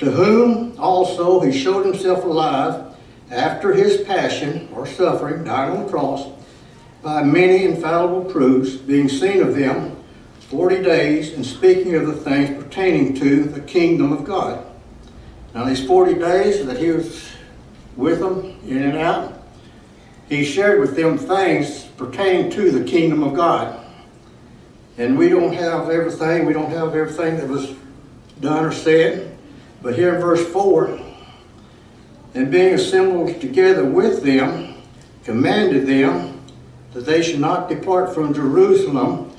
B: to whom also he showed himself alive after his passion or suffering, died on the cross, by many infallible proofs, being seen of them forty days, and speaking of the things pertaining to the kingdom of God. Now these forty days that he was with them, in and out, he shared with them things pertaining to the kingdom of God. And we don't have everything, we don't have everything that was done or said, but here in verse 4, and being assembled together with them, commanded them that they should not depart from Jerusalem,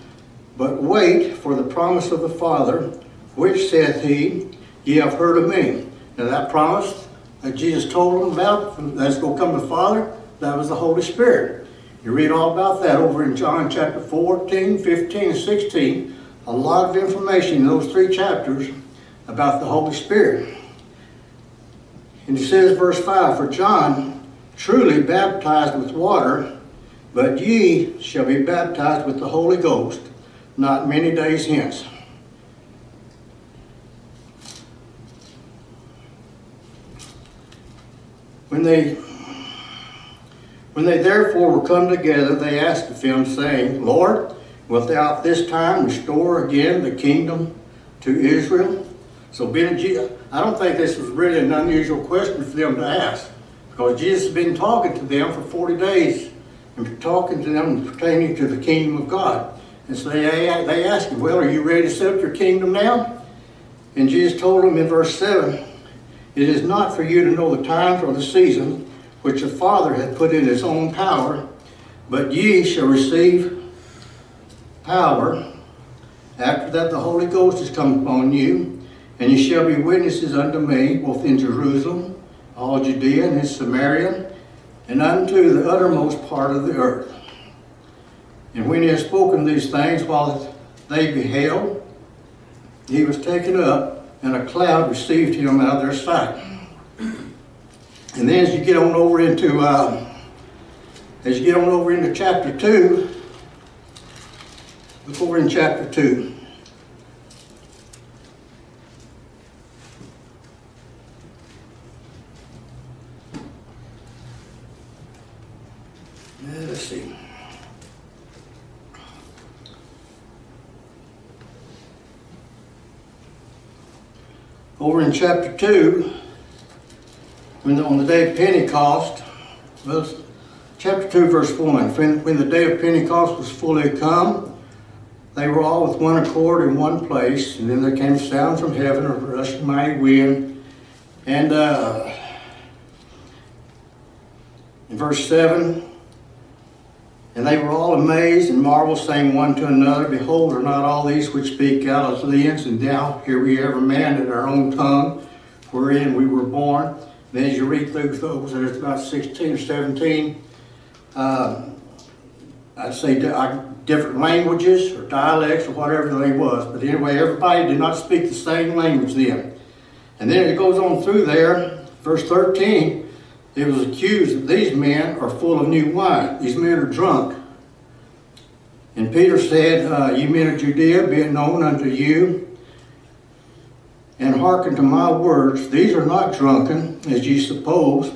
B: but wait for the promise of the Father, which saith he, Ye have heard of me. Now that promise that Jesus told them about, that's going to come the Father, that was the Holy Spirit. You read all about that over in John chapter 14, 15, and 16. A lot of information in those three chapters about the Holy Spirit. And it says, verse 5, For John truly baptized with water, but ye shall be baptized with the Holy Ghost not many days hence. When they, when they therefore were come together, they asked of him, saying, Lord, wilt thou at this time restore again the kingdom to Israel? So Benjamin. I don't think this was really an unusual question for them to ask because Jesus had been talking to them for 40 days and talking to them pertaining to the kingdom of God. And so they, they asked him, well, are you ready to set up your kingdom now? And Jesus told them in verse 7, It is not for you to know the times or the seasons which the Father hath put in his own power, but ye shall receive power. After that the Holy Ghost is come upon you, and ye shall be witnesses unto me, both in Jerusalem, all Judea and Samaria, and unto the uttermost part of the earth. And when he had spoken these things, while they beheld, he was taken up, and a cloud received him out of their sight. And then as you get on over into, uh, as you get on over into chapter 2, look over in chapter 2. chapter 2, when the, on the day of Pentecost, was chapter 2, verse 1, when, when the day of Pentecost was fully come, they were all with one accord in one place, and then there came a sound from heaven, a rushing mighty wind, and uh, in verse 7, and they were all amazed and marveled, saying one to another, Behold, are not all these which speak Galileans? And now here we every man in our own tongue, wherein we were born. Then as you read through those, there's about 16 or 17, uh, I'd say uh, different languages or dialects or whatever they was. But anyway, everybody did not speak the same language then. And then it goes on through there, verse 13, it was accused that these men are full of new wine. These men are drunk. And Peter said, uh, men of Judea, be it known unto you, and hearken to my words. These are not drunken, as ye suppose,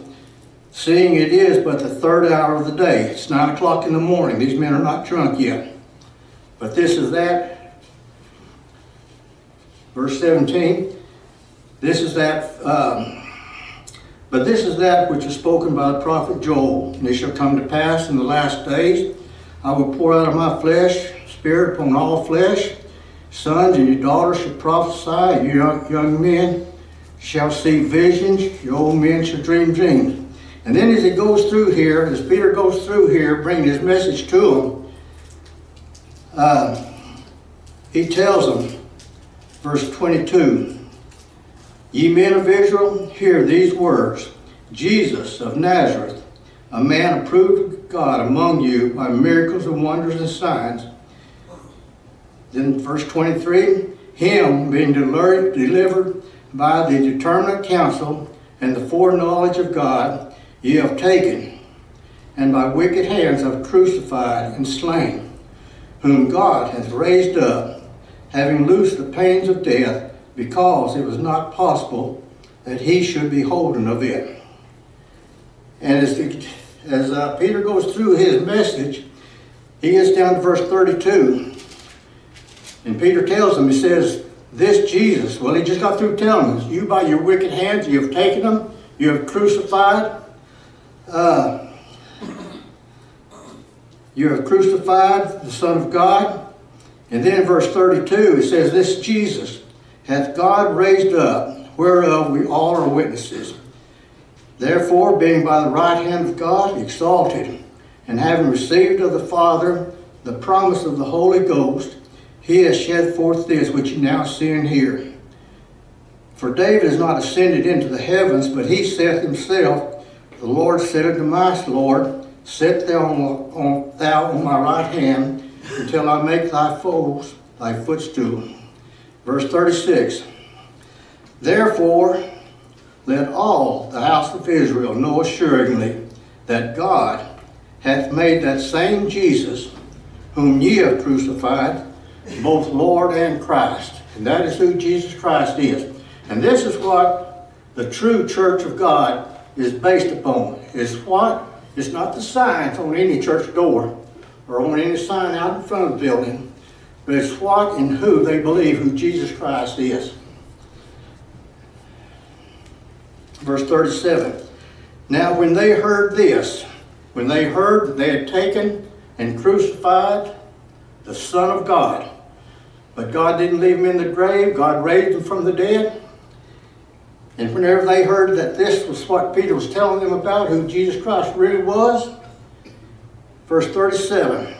B: seeing it is but the third hour of the day. It's nine o'clock in the morning. These men are not drunk yet. But this is that. Verse 17. This is that. Um, but this is that which is spoken by the prophet Joel. And it shall come to pass in the last days, I will pour out of my flesh, spirit upon all flesh. Sons and your daughters shall prophesy, your young, young men shall see visions, your old men shall dream dreams. And then as he goes through here, as Peter goes through here, bringing his message to them, uh, he tells them, verse 22, Ye men of Israel, hear these words. Jesus of Nazareth, a man approved of God among you by miracles and wonders and signs. Then verse 23, him being delivered by the determinate counsel and the foreknowledge of God, ye have taken, and by wicked hands have crucified and slain, whom God hath raised up, having loosed the pains of death, because it was not possible that he should be holding of it. And as, the, as uh, Peter goes through his message, he gets down to verse 32, and Peter tells him, he says, This Jesus, well, he just got through telling us, you by your wicked hands you have taken him, you have crucified, uh, you have crucified the Son of God. And then in verse 32, it says, This Jesus, hath God raised up, whereof we all are witnesses. Therefore, being by the right hand of God exalted, and having received of the Father the promise of the Holy Ghost, he has shed forth this which you now see and hear. For David is not ascended into the heavens, but he saith himself, The Lord said unto my Lord, Sit thou on, on, thou on my right hand, until I make thy foes thy footstool. Verse 36, Therefore, let all the house of Israel know assuredly that God hath made that same Jesus, whom ye have crucified, both Lord and Christ. And that is who Jesus Christ is. And this is what the true church of God is based upon. It's what? It's not the signs on any church door or on any sign out in front of the building but it's what and who they believe who Jesus Christ is. Verse 37. Now when they heard this, when they heard that they had taken and crucified the Son of God, but God didn't leave him in the grave, God raised him from the dead, and whenever they heard that this was what Peter was telling them about, who Jesus Christ really was, verse 37,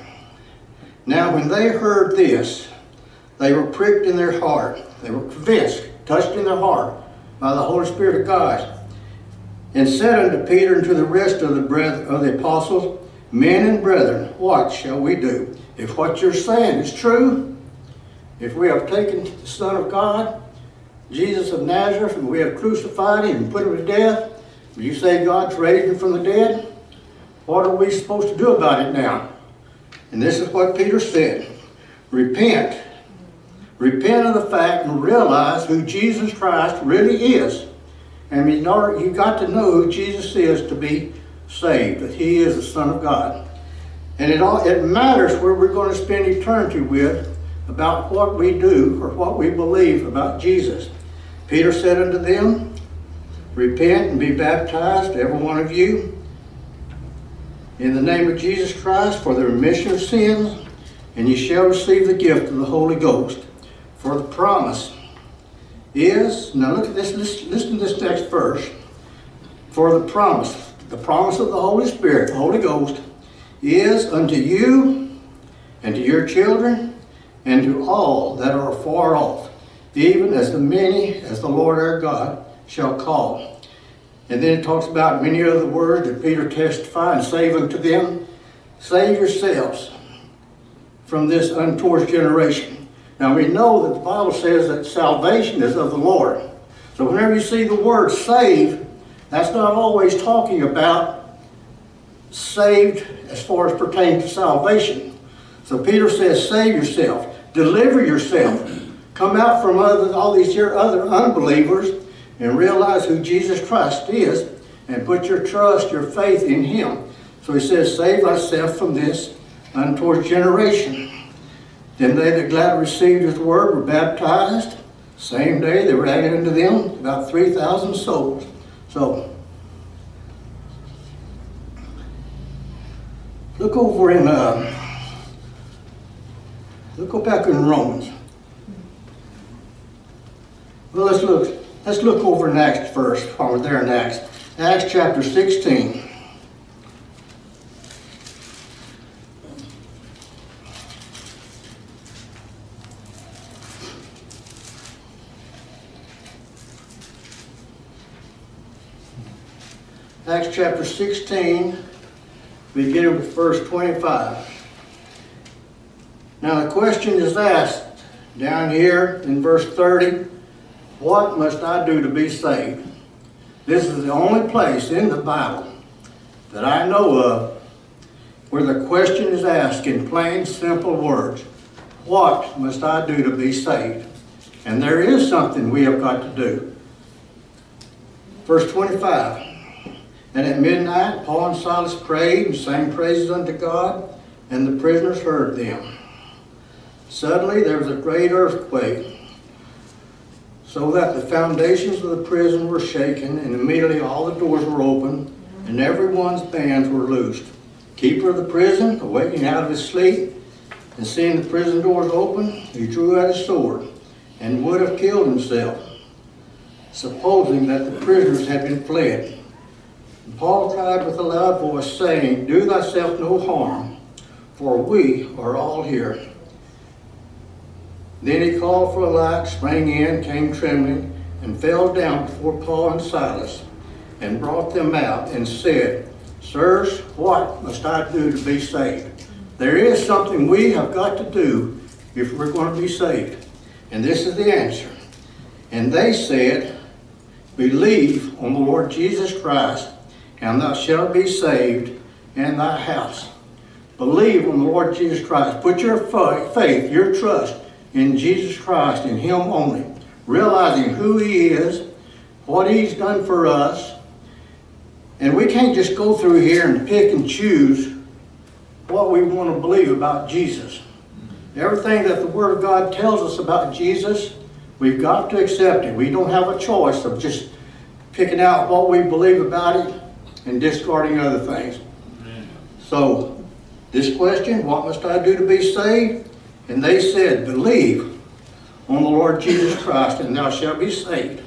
B: now when they heard this, they were pricked in their heart. They were convinced, touched in their heart by the Holy Spirit of God, and said unto Peter and to the rest of the brethren, of the apostles, Men and brethren, what shall we do? If what you're saying is true, if we have taken the Son of God, Jesus of Nazareth, and we have crucified him and put him to death, you say God's raised him from the dead, what are we supposed to do about it now? And this is what Peter said. Repent. Repent of the fact and realize who Jesus Christ really is. And in order, you got to know who Jesus is to be saved, that he is the Son of God. And it, all, it matters where we're going to spend eternity with about what we do or what we believe about Jesus. Peter said unto them, Repent and be baptized, every one of you, in the name of Jesus Christ for the remission of sins, and ye shall receive the gift of the Holy Ghost. For the promise is, now look at this, listen to this text first. For the promise, the promise of the Holy Spirit, the Holy Ghost, is unto you and to your children and to all that are far off, even as the many as the Lord our God shall call. And then it talks about many other words that Peter testified and save unto them. Save yourselves from this untoward generation. Now we know that the Bible says that salvation is of the Lord. So whenever you see the word save, that's not always talking about saved as far as pertains to salvation. So Peter says, save yourself, deliver yourself, come out from other, all these other unbelievers and realize who Jesus Christ is and put your trust, your faith in Him. So he says, Save thyself from this untoward generation. Then they that gladly received his word were baptized. Same day they were added unto them about 3,000 souls. So, look over in, uh, look go back in Romans. Well, let's look Let's look over next verse. while we're there next. Acts chapter 16. Acts chapter 16, beginning with verse 25. Now the question is asked down here in verse 30 what must I do to be saved? This is the only place in the Bible that I know of where the question is asked in plain, simple words. What must I do to be saved? And there is something we have got to do. Verse 25. And at midnight, Paul and Silas prayed and sang praises unto God, and the prisoners heard them. Suddenly there was a great earthquake, so that the foundations of the prison were shaken, and immediately all the doors were open, and everyone's bands were loosed. Keeper of the prison, awaking out of his sleep, and seeing the prison doors open, he drew out his sword, and would have killed himself, supposing that the prisoners had been fled. And Paul cried with a loud voice, saying, Do thyself no harm, for we are all here. Then he called for a light, sprang in, came trembling, and fell down before Paul and Silas, and brought them out, and said, Sirs, what must I do to be saved? There is something we have got to do if we're going to be saved. And this is the answer. And they said, Believe on the Lord Jesus Christ, and thou shalt be saved and thy house. Believe on the Lord Jesus Christ. Put your faith, your trust, in Jesus Christ, in Him only, realizing who He is, what He's done for us. And we can't just go through here and pick and choose what we want to believe about Jesus. Everything that the Word of God tells us about Jesus, we've got to accept it. We don't have a choice of just picking out what we believe about it and discarding other things. Amen. So, this question, what must I do to be saved? And they said, Believe on the Lord Jesus Christ, and thou shalt be saved.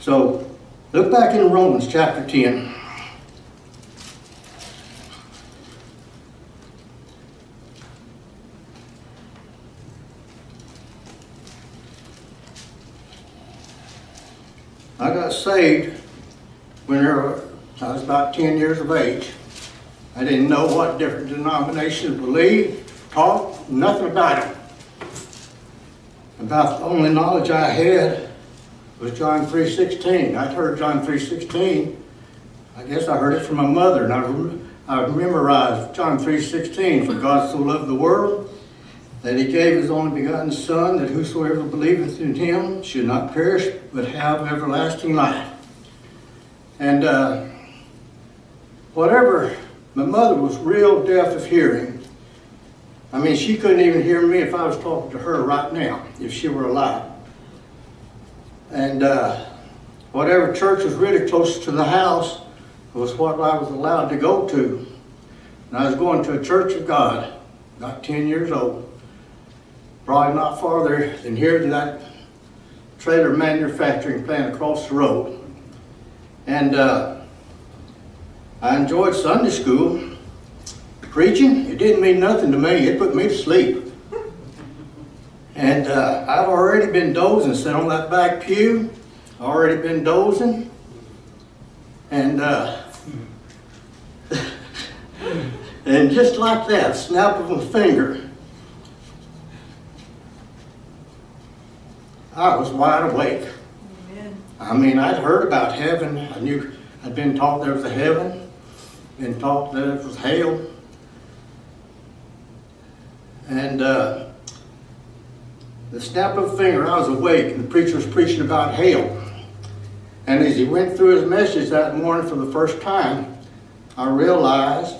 B: So look back in Romans chapter 10. I got saved when I was about 10 years of age. I didn't know what different denominations believed taught nothing about him. About the only knowledge I had was John 3.16. I'd heard John 3.16. I guess I heard it from my mother, and I, I memorized John 3.16. For God so loved the world that he gave his only begotten Son, that whosoever believeth in him should not perish, but have everlasting life. And uh, whatever, my mother was real deaf of hearing. I mean, she couldn't even hear me if I was talking to her right now, if she were alive. And uh, whatever church was really close to the house was what I was allowed to go to. And I was going to a church of God, not 10 years old. Probably not farther than here to that trailer manufacturing plant across the road. And uh, I enjoyed Sunday school. Preaching, it didn't mean nothing to me. It put me to sleep. And uh, I've already been dozing, sitting on that back pew, already been dozing. And uh, [LAUGHS] and just like that, snap of a finger, I was wide awake. Amen. I mean, I'd heard about heaven. I knew I'd been taught there was a heaven, been taught that it was hell. And uh, the snap of a finger, I was awake, and the preacher was preaching about hail. And as he went through his message that morning for the first time, I realized,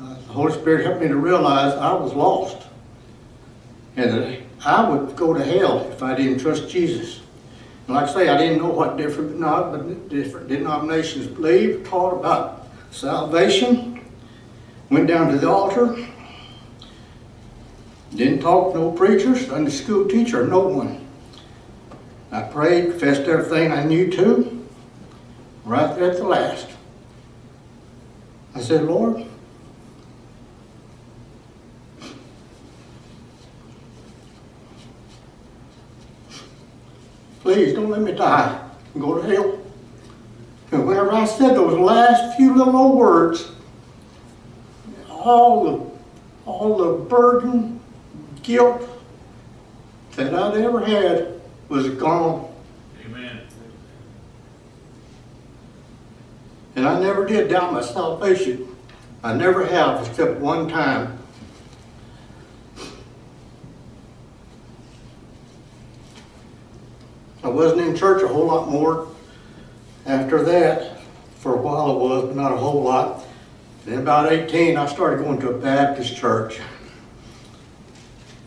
B: uh, the Holy Spirit helped me to realize I was lost. And that I would go to hell if I didn't trust Jesus. And like I say, I didn't know what different, not, different denominations believe, taught about salvation. Went down to the altar, didn't talk to no preachers, no school teacher, no one. I prayed, confessed everything I knew to, right there at the last. I said, Lord, please don't let me die and go to hell. And whenever I said those last few little old words, all the, all the burden guilt that I'd ever had was gone. Amen. And I never did doubt my salvation. I never have, except one time. I wasn't in church a whole lot more after that. For a while I was, but not a whole lot. Then about 18, I started going to a Baptist church.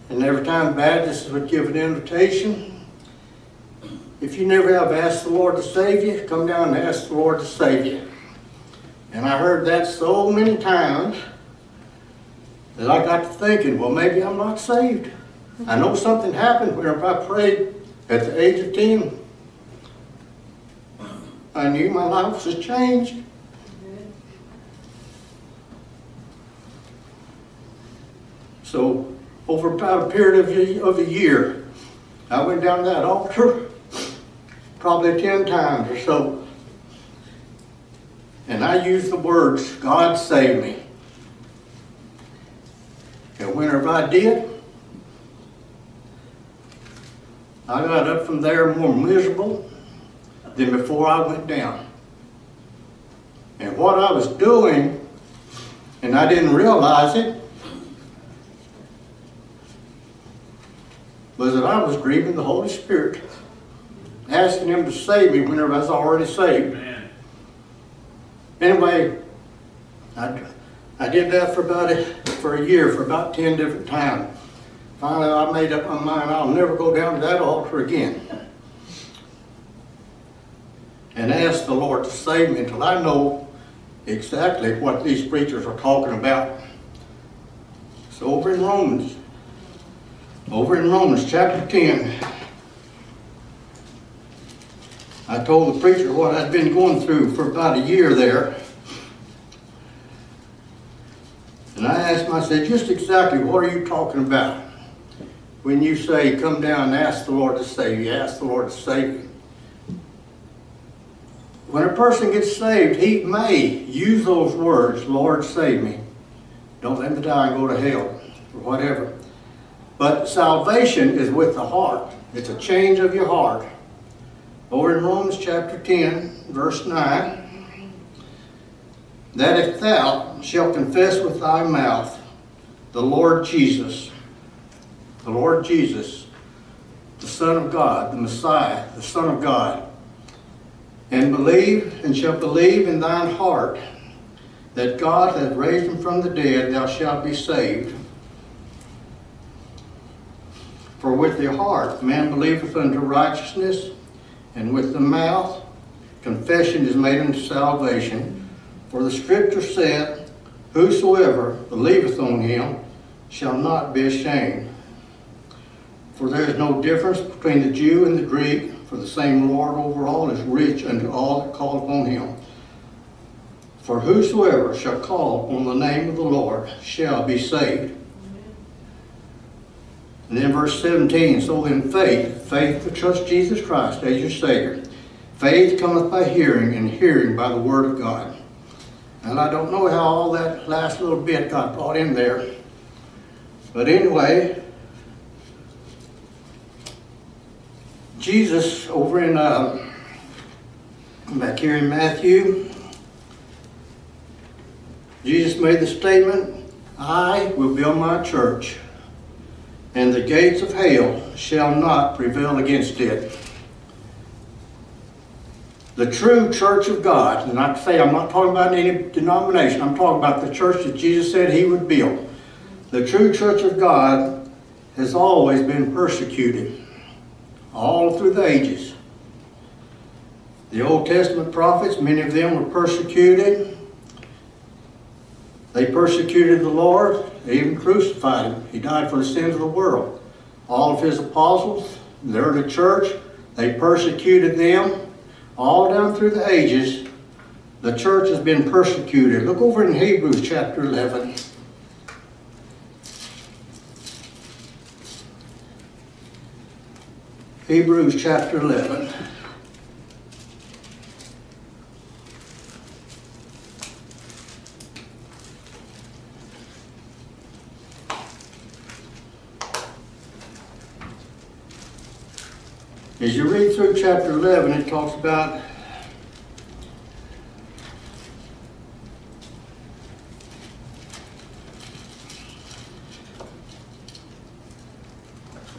B: And every time Baptists would give an invitation, if you never have asked the Lord to save you, come down and ask the Lord to save you. And I heard that so many times that I got to thinking, well, maybe I'm not saved. I know something happened where if I prayed at the age of 10, I knew my life was changed. So over a period of a, of a year. I went down to that altar probably 10 times or so. And I used the words, God save me. And whenever I did, I got up from there more miserable than before I went down. And what I was doing, and I didn't realize it, was that I was grieving the Holy Spirit, asking Him to save me whenever I was already saved. Anyway, I, I did that for about a, for a year, for about 10 different times. Finally, I made up my mind I'll never go down to that altar again. And ask the Lord to save me until I know exactly what these preachers are talking about. So over in Romans over in Romans chapter 10, I told the preacher what I'd been going through for about a year there. And I asked him, I said, just exactly what are you talking about? When you say, come down and ask the Lord to save you, ask the Lord to save you. When a person gets saved, he may use those words, Lord, save me. Don't let me die and go to hell, or whatever. But salvation is with the heart. It's a change of your heart. Over in Romans chapter 10, verse 9, that if thou shalt confess with thy mouth the Lord Jesus, the Lord Jesus, the Son of God, the Messiah, the Son of God, and believe and shalt believe in thine heart that God hath raised him from the dead, thou shalt be saved. For with the heart man believeth unto righteousness, and with the mouth confession is made unto salvation. For the scripture saith, Whosoever believeth on him shall not be ashamed. For there is no difference between the Jew and the Greek, for the same Lord over all is rich unto all that call upon him. For whosoever shall call on the name of the Lord shall be saved. And then verse 17, so in faith, faith to trust Jesus Christ as your Savior. Faith cometh by hearing, and hearing by the Word of God. And I don't know how all that last little bit got brought in there. But anyway, Jesus over in, uh, back here in Matthew, Jesus made the statement, I will build my church and the gates of hell shall not prevail against it. The true church of God, and I say I'm not talking about any denomination, I'm talking about the church that Jesus said he would build. The true church of God has always been persecuted all through the ages. The Old Testament prophets, many of them were persecuted. They persecuted the Lord. They even crucified him. He died for the sins of the world. All of his apostles, they're in the church. They persecuted them. All down through the ages, the church has been persecuted. Look over in Hebrews chapter 11. Hebrews chapter 11. through chapter 11, it talks about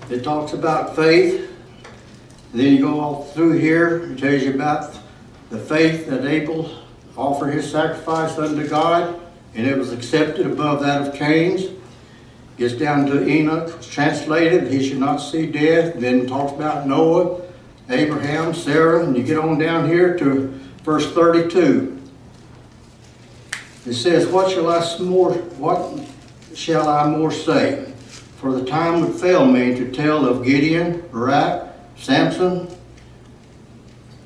B: It talks about faith. Then you go all through here. It tells you about the faith that Abel offered his sacrifice unto God, and it was accepted above that of Cain's. Gets down to Enoch, translated, he should not see death. Then talks about Noah Abraham, Sarah, and you get on down here to verse 32. It says, What shall I more what shall I more say? For the time would fail me to tell of Gideon, Barak, Samson,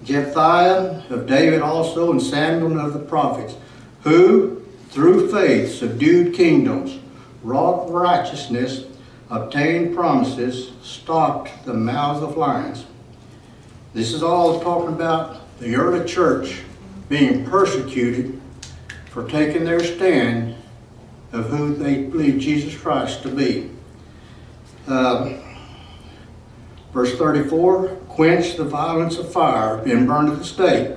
B: Jephthah, of David also, and Samuel and of the prophets, who through faith subdued kingdoms, wrought righteousness, obtained promises, stopped the mouths of lions this is all talking about the early church being persecuted for taking their stand of who they believe Jesus Christ to be. Uh, verse 34, quench the violence of fire, been burned to the stake.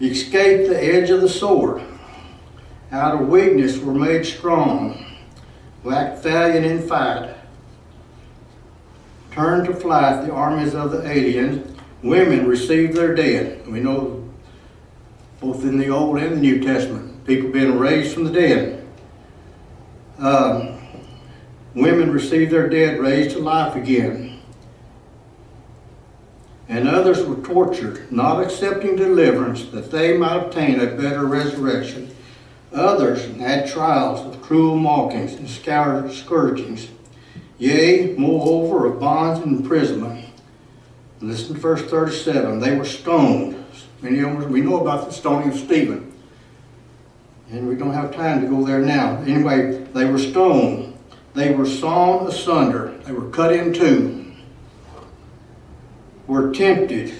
B: Escape the edge of the sword. Out of weakness were made strong. Lack valiant in fight. Turn to flight the armies of the aliens women received their dead. We know both in the Old and the New Testament, people being raised from the dead. Um, women received their dead raised to life again. And others were tortured, not accepting deliverance that they might obtain a better resurrection. Others had trials of cruel mockings and scourgings, yea, moreover, of bonds and imprisonment. Listen to verse 37. They were stoned. Many of them, we know about the stoning of Stephen. And we don't have time to go there now. Anyway, they were stoned. They were sawn asunder. They were cut in two. Were tempted.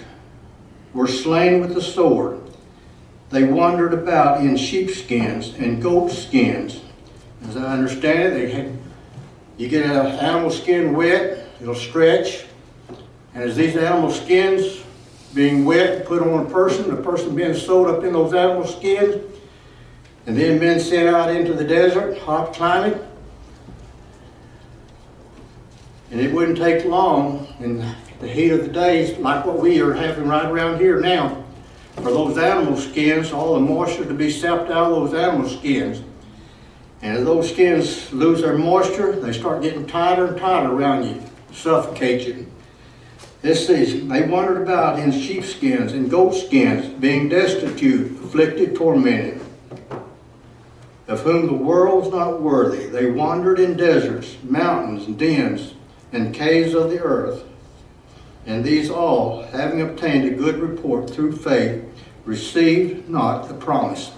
B: Were slain with the sword. They wandered about in sheepskins and goat skins. As I understand it, they had, you get an animal skin wet, it'll stretch, and as these animal skins being wet, put on a person, the person being sewed up in those animal skins, and then being sent out into the desert, hot climate. And it wouldn't take long in the heat of the days, like what we are having right around here now, for those animal skins, all the moisture to be sapped out of those animal skins. And as those skins lose their moisture, they start getting tighter and tighter around you, suffocate you. This season they wandered about in sheepskins and goatskins, being destitute, afflicted, tormented, of whom the world's not worthy. They wandered in deserts, mountains, dens, and caves of the earth. And these all, having obtained a good report through faith, received not the promise.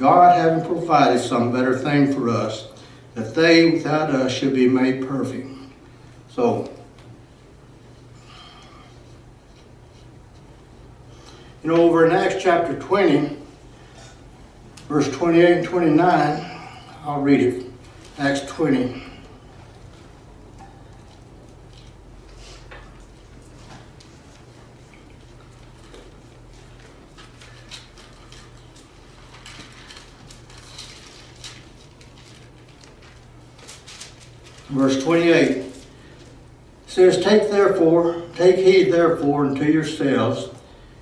B: God having provided some better thing for us, that they without us should be made perfect. So You know, over in Acts chapter 20, verse 28 and 29, I'll read it. Acts 20. Verse 28 says, Take therefore, take heed therefore unto yourselves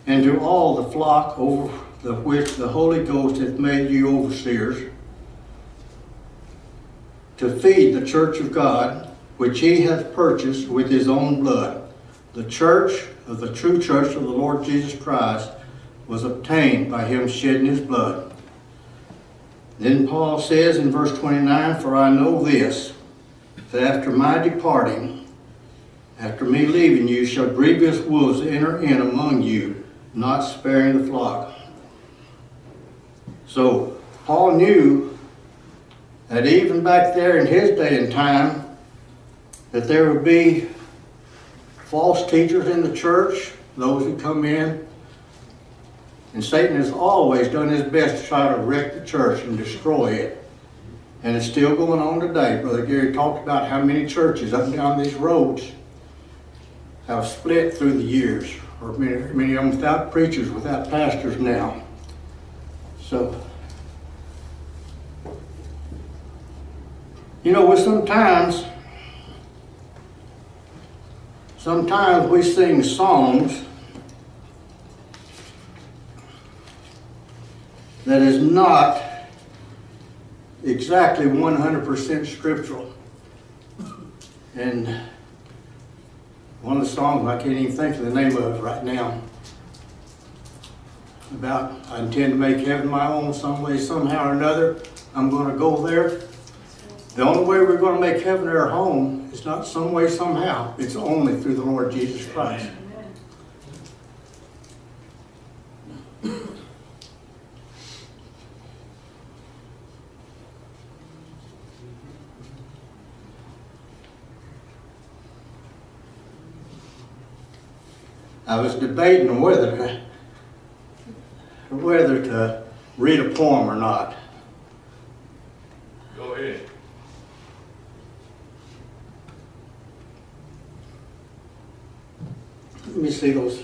B: and to all the flock over the which the Holy Ghost hath made you overseers, to feed the church of God, which he hath purchased with his own blood. The church of the true church of the Lord Jesus Christ was obtained by him shedding his blood. Then Paul says in verse 29, For I know this, that after my departing, after me leaving you, shall grievous wolves enter in among you, not sparing the flock. So Paul knew that even back there in his day and time, that there would be false teachers in the church, those who come in. And Satan has always done his best to try to wreck the church and destroy it. And it's still going on today. Brother Gary talked about how many churches up and down these roads have split through the years or many, many of them without preachers, without pastors now. So, you know, we sometimes, sometimes we sing songs that is not exactly 100% scriptural. And one of the songs I can't even think of the name of right now. About I intend to make heaven my own some way, somehow or another. I'm going to go there. The only way we're going to make heaven our home is not some way, somehow. It's only through the Lord Jesus Christ. Amen. I was debating whether whether to read a poem or not. Go ahead. Let me see those.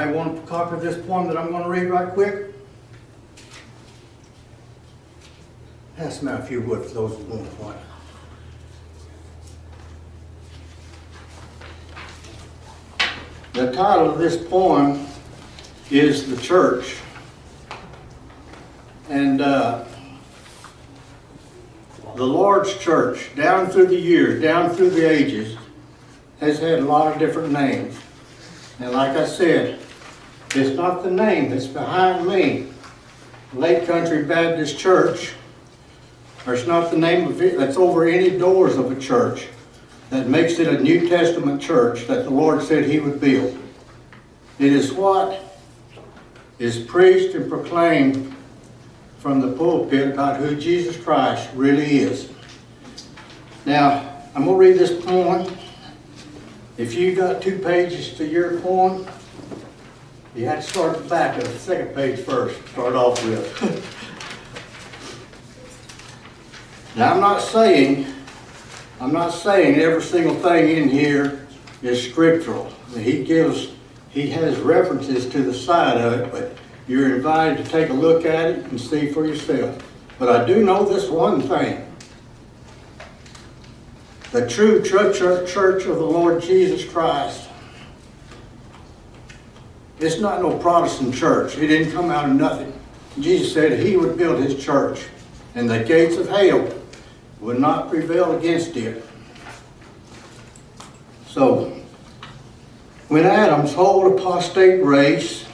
B: Anybody want a copy of this poem that I'm going to read right quick? Pass me out if you would for those who want one. The title of this poem is The Church. And uh, the Lord's Church, down through the years, down through the ages, has had a lot of different names. And like I said, it's not the name that's behind me. Lake Country Baptist Church, or it's not the name of it that's over any doors of a church that makes it a New Testament church that the Lord said He would build. It is what is preached and proclaimed from the pulpit about who Jesus Christ really is. Now, I'm going to read this poem. If you got two pages to your poem, you had to start at the back of the second page first, start off with. now I'm not saying, I'm not saying every single thing in here is scriptural. He gives, he has references to the side of it, but you're invited to take a look at it and see for yourself. But I do know this one thing. The true church of the Lord Jesus Christ it's not no Protestant church. It didn't come out of nothing. Jesus said he would build his church, and the gates of hell would not prevail against it. So, when Adam's whole apostate race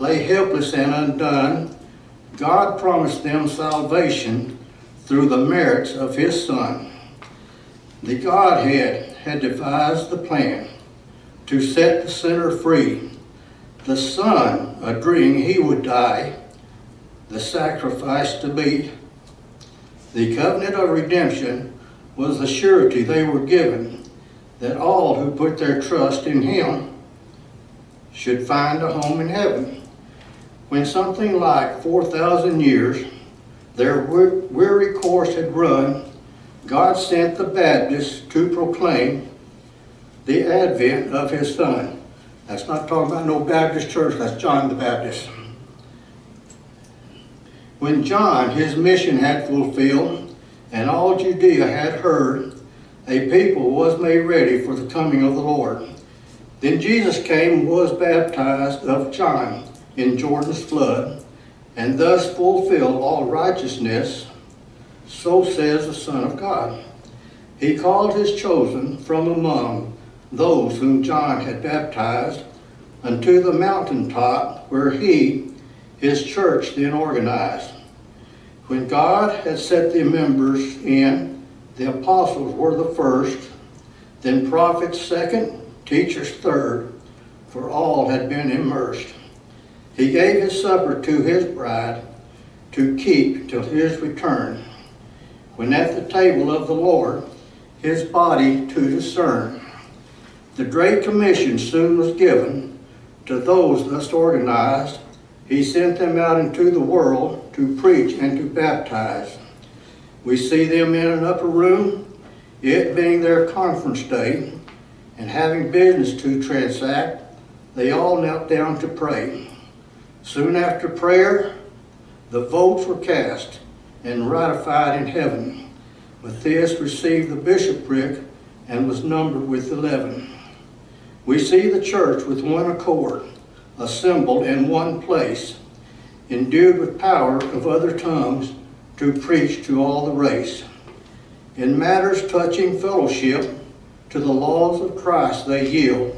B: lay helpless and undone, God promised them salvation through the merits of his Son. The Godhead had devised the plan to set the sinner free the son, agreeing he would die, the sacrifice to be. The covenant of redemption was the surety they were given that all who put their trust in him should find a home in heaven. When something like 4,000 years their weary course had run, God sent the Baptist to proclaim the advent of his son. That's not talking about no Baptist church, that's John the Baptist. When John his mission had fulfilled, and all Judea had heard, a people was made ready for the coming of the Lord. Then Jesus came and was baptized of John in Jordan's flood, and thus fulfilled all righteousness, so says the Son of God. He called his chosen from among those whom John had baptized unto the mountaintop where he, his church, then organized. When God had set the members in, the apostles were the first, then prophets second, teachers third, for all had been immersed. He gave his supper to his bride to keep till his return, when at the table of the Lord his body to discern. The Great Commission soon was given to those thus organized. He sent them out into the world to preach and to baptize. We see them in an upper room, it being their conference day, and having business to transact, they all knelt down to pray. Soon after prayer, the votes were cast and ratified in heaven. Matthias received the bishopric and was numbered with eleven. We see the church with one accord, assembled in one place, endued with power of other tongues to preach to all the race. In matters touching fellowship, to the laws of Christ they yield,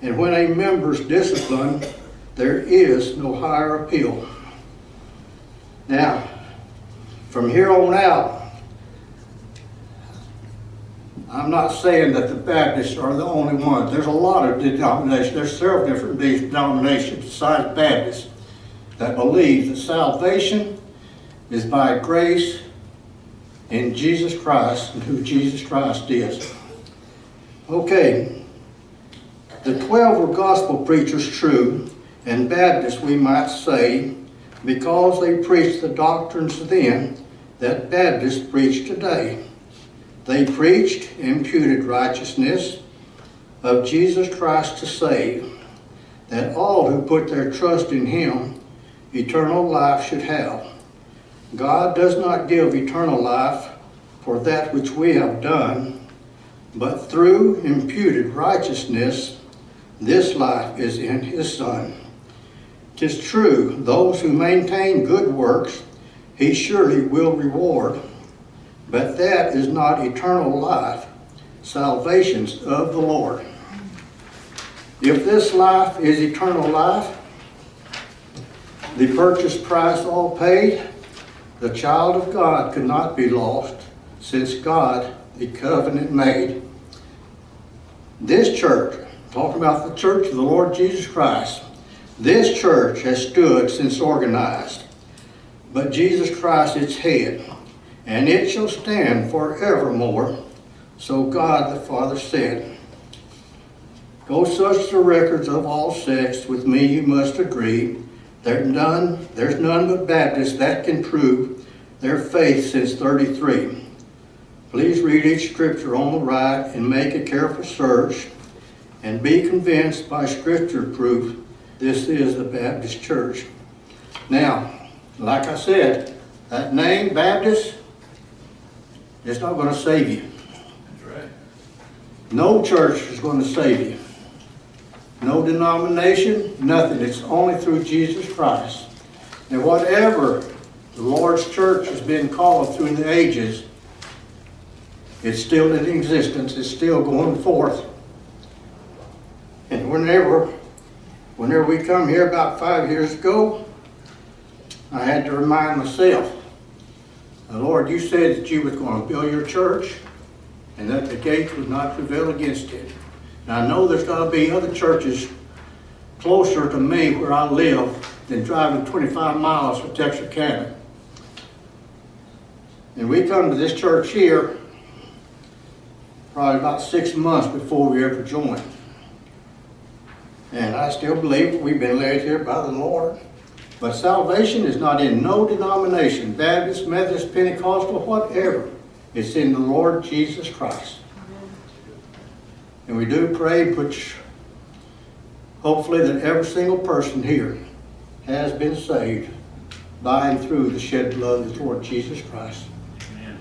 B: and when a member's disciplined, there is no higher appeal. Now, from here on out, I'm not saying that the Baptists are the only ones. There's a lot of denominations. There's several different denominations besides Baptists that believe that salvation is by grace in Jesus Christ and who Jesus Christ is. Okay, the 12 were gospel preachers true, and Baptists, we might say, because they preached the doctrines then that Baptists preach today. They preached imputed righteousness of Jesus Christ to save, that all who put their trust in him eternal life should have. God does not give eternal life for that which we have done, but through imputed righteousness, this life is in his Son. Tis true, those who maintain good works, he surely will reward. But that is not eternal life, salvation's of the Lord. If this life is eternal life, the purchase price all paid, the child of God could not be lost since God, the covenant made. This church, talking about the church of the Lord Jesus Christ, this church has stood since organized, but Jesus Christ its head and it shall stand forevermore. So God the Father said, Go search the records of all sects, with me you must agree. There none, there's none but Baptists that can prove their faith since 33. Please read each scripture on the right and make a careful search and be convinced by scripture proof this is the Baptist church. Now, like I said, that name, Baptist, it's not going to save you.
D: That's right.
B: No church is going to save you. No denomination, nothing. It's only through Jesus Christ. And whatever the Lord's church has been called through the ages, it's still in existence, it's still going forth. And whenever whenever we come here about five years ago, I had to remind myself now, Lord, you said that you was going to build your church and that the gates would not prevail against it. Now, I know there's going to be other churches closer to me where I live than driving 25 miles to Texarkana. And we come to this church here probably about six months before we ever joined. And I still believe we've been led here by the Lord. But salvation is not in no denomination, Baptist, Methodist, Pentecostal, whatever. It's in the Lord Jesus Christ. And we do pray, which hopefully that every single person here has been saved by and through the shed blood of the Lord Jesus Christ. Amen.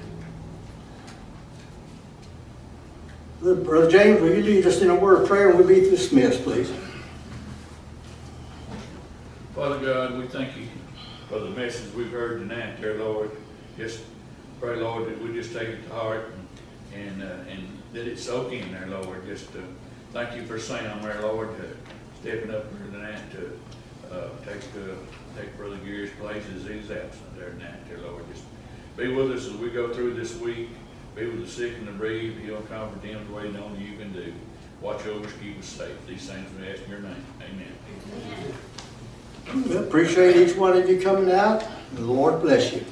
B: Brother James, will you lead us in a word of prayer and we'll be dismissed, please.
D: Father God, we thank you for the message we've heard tonight, dear Lord. Just pray, Lord, that we just take it to heart and and, uh, and that it soak in there, Lord. Just uh, thank you for Sam there, Lord, uh, stepping up here tonight to uh, take uh, take Brother Gary's place as he's absent there tonight, dear Lord. Just be with us as we go through this week. Be with the sick and the bereaved, heal and comfort them the way only you can do. Watch over us, keep us safe. These things we ask in your name. Amen. Amen.
B: We appreciate each one of you coming out. The Lord bless you.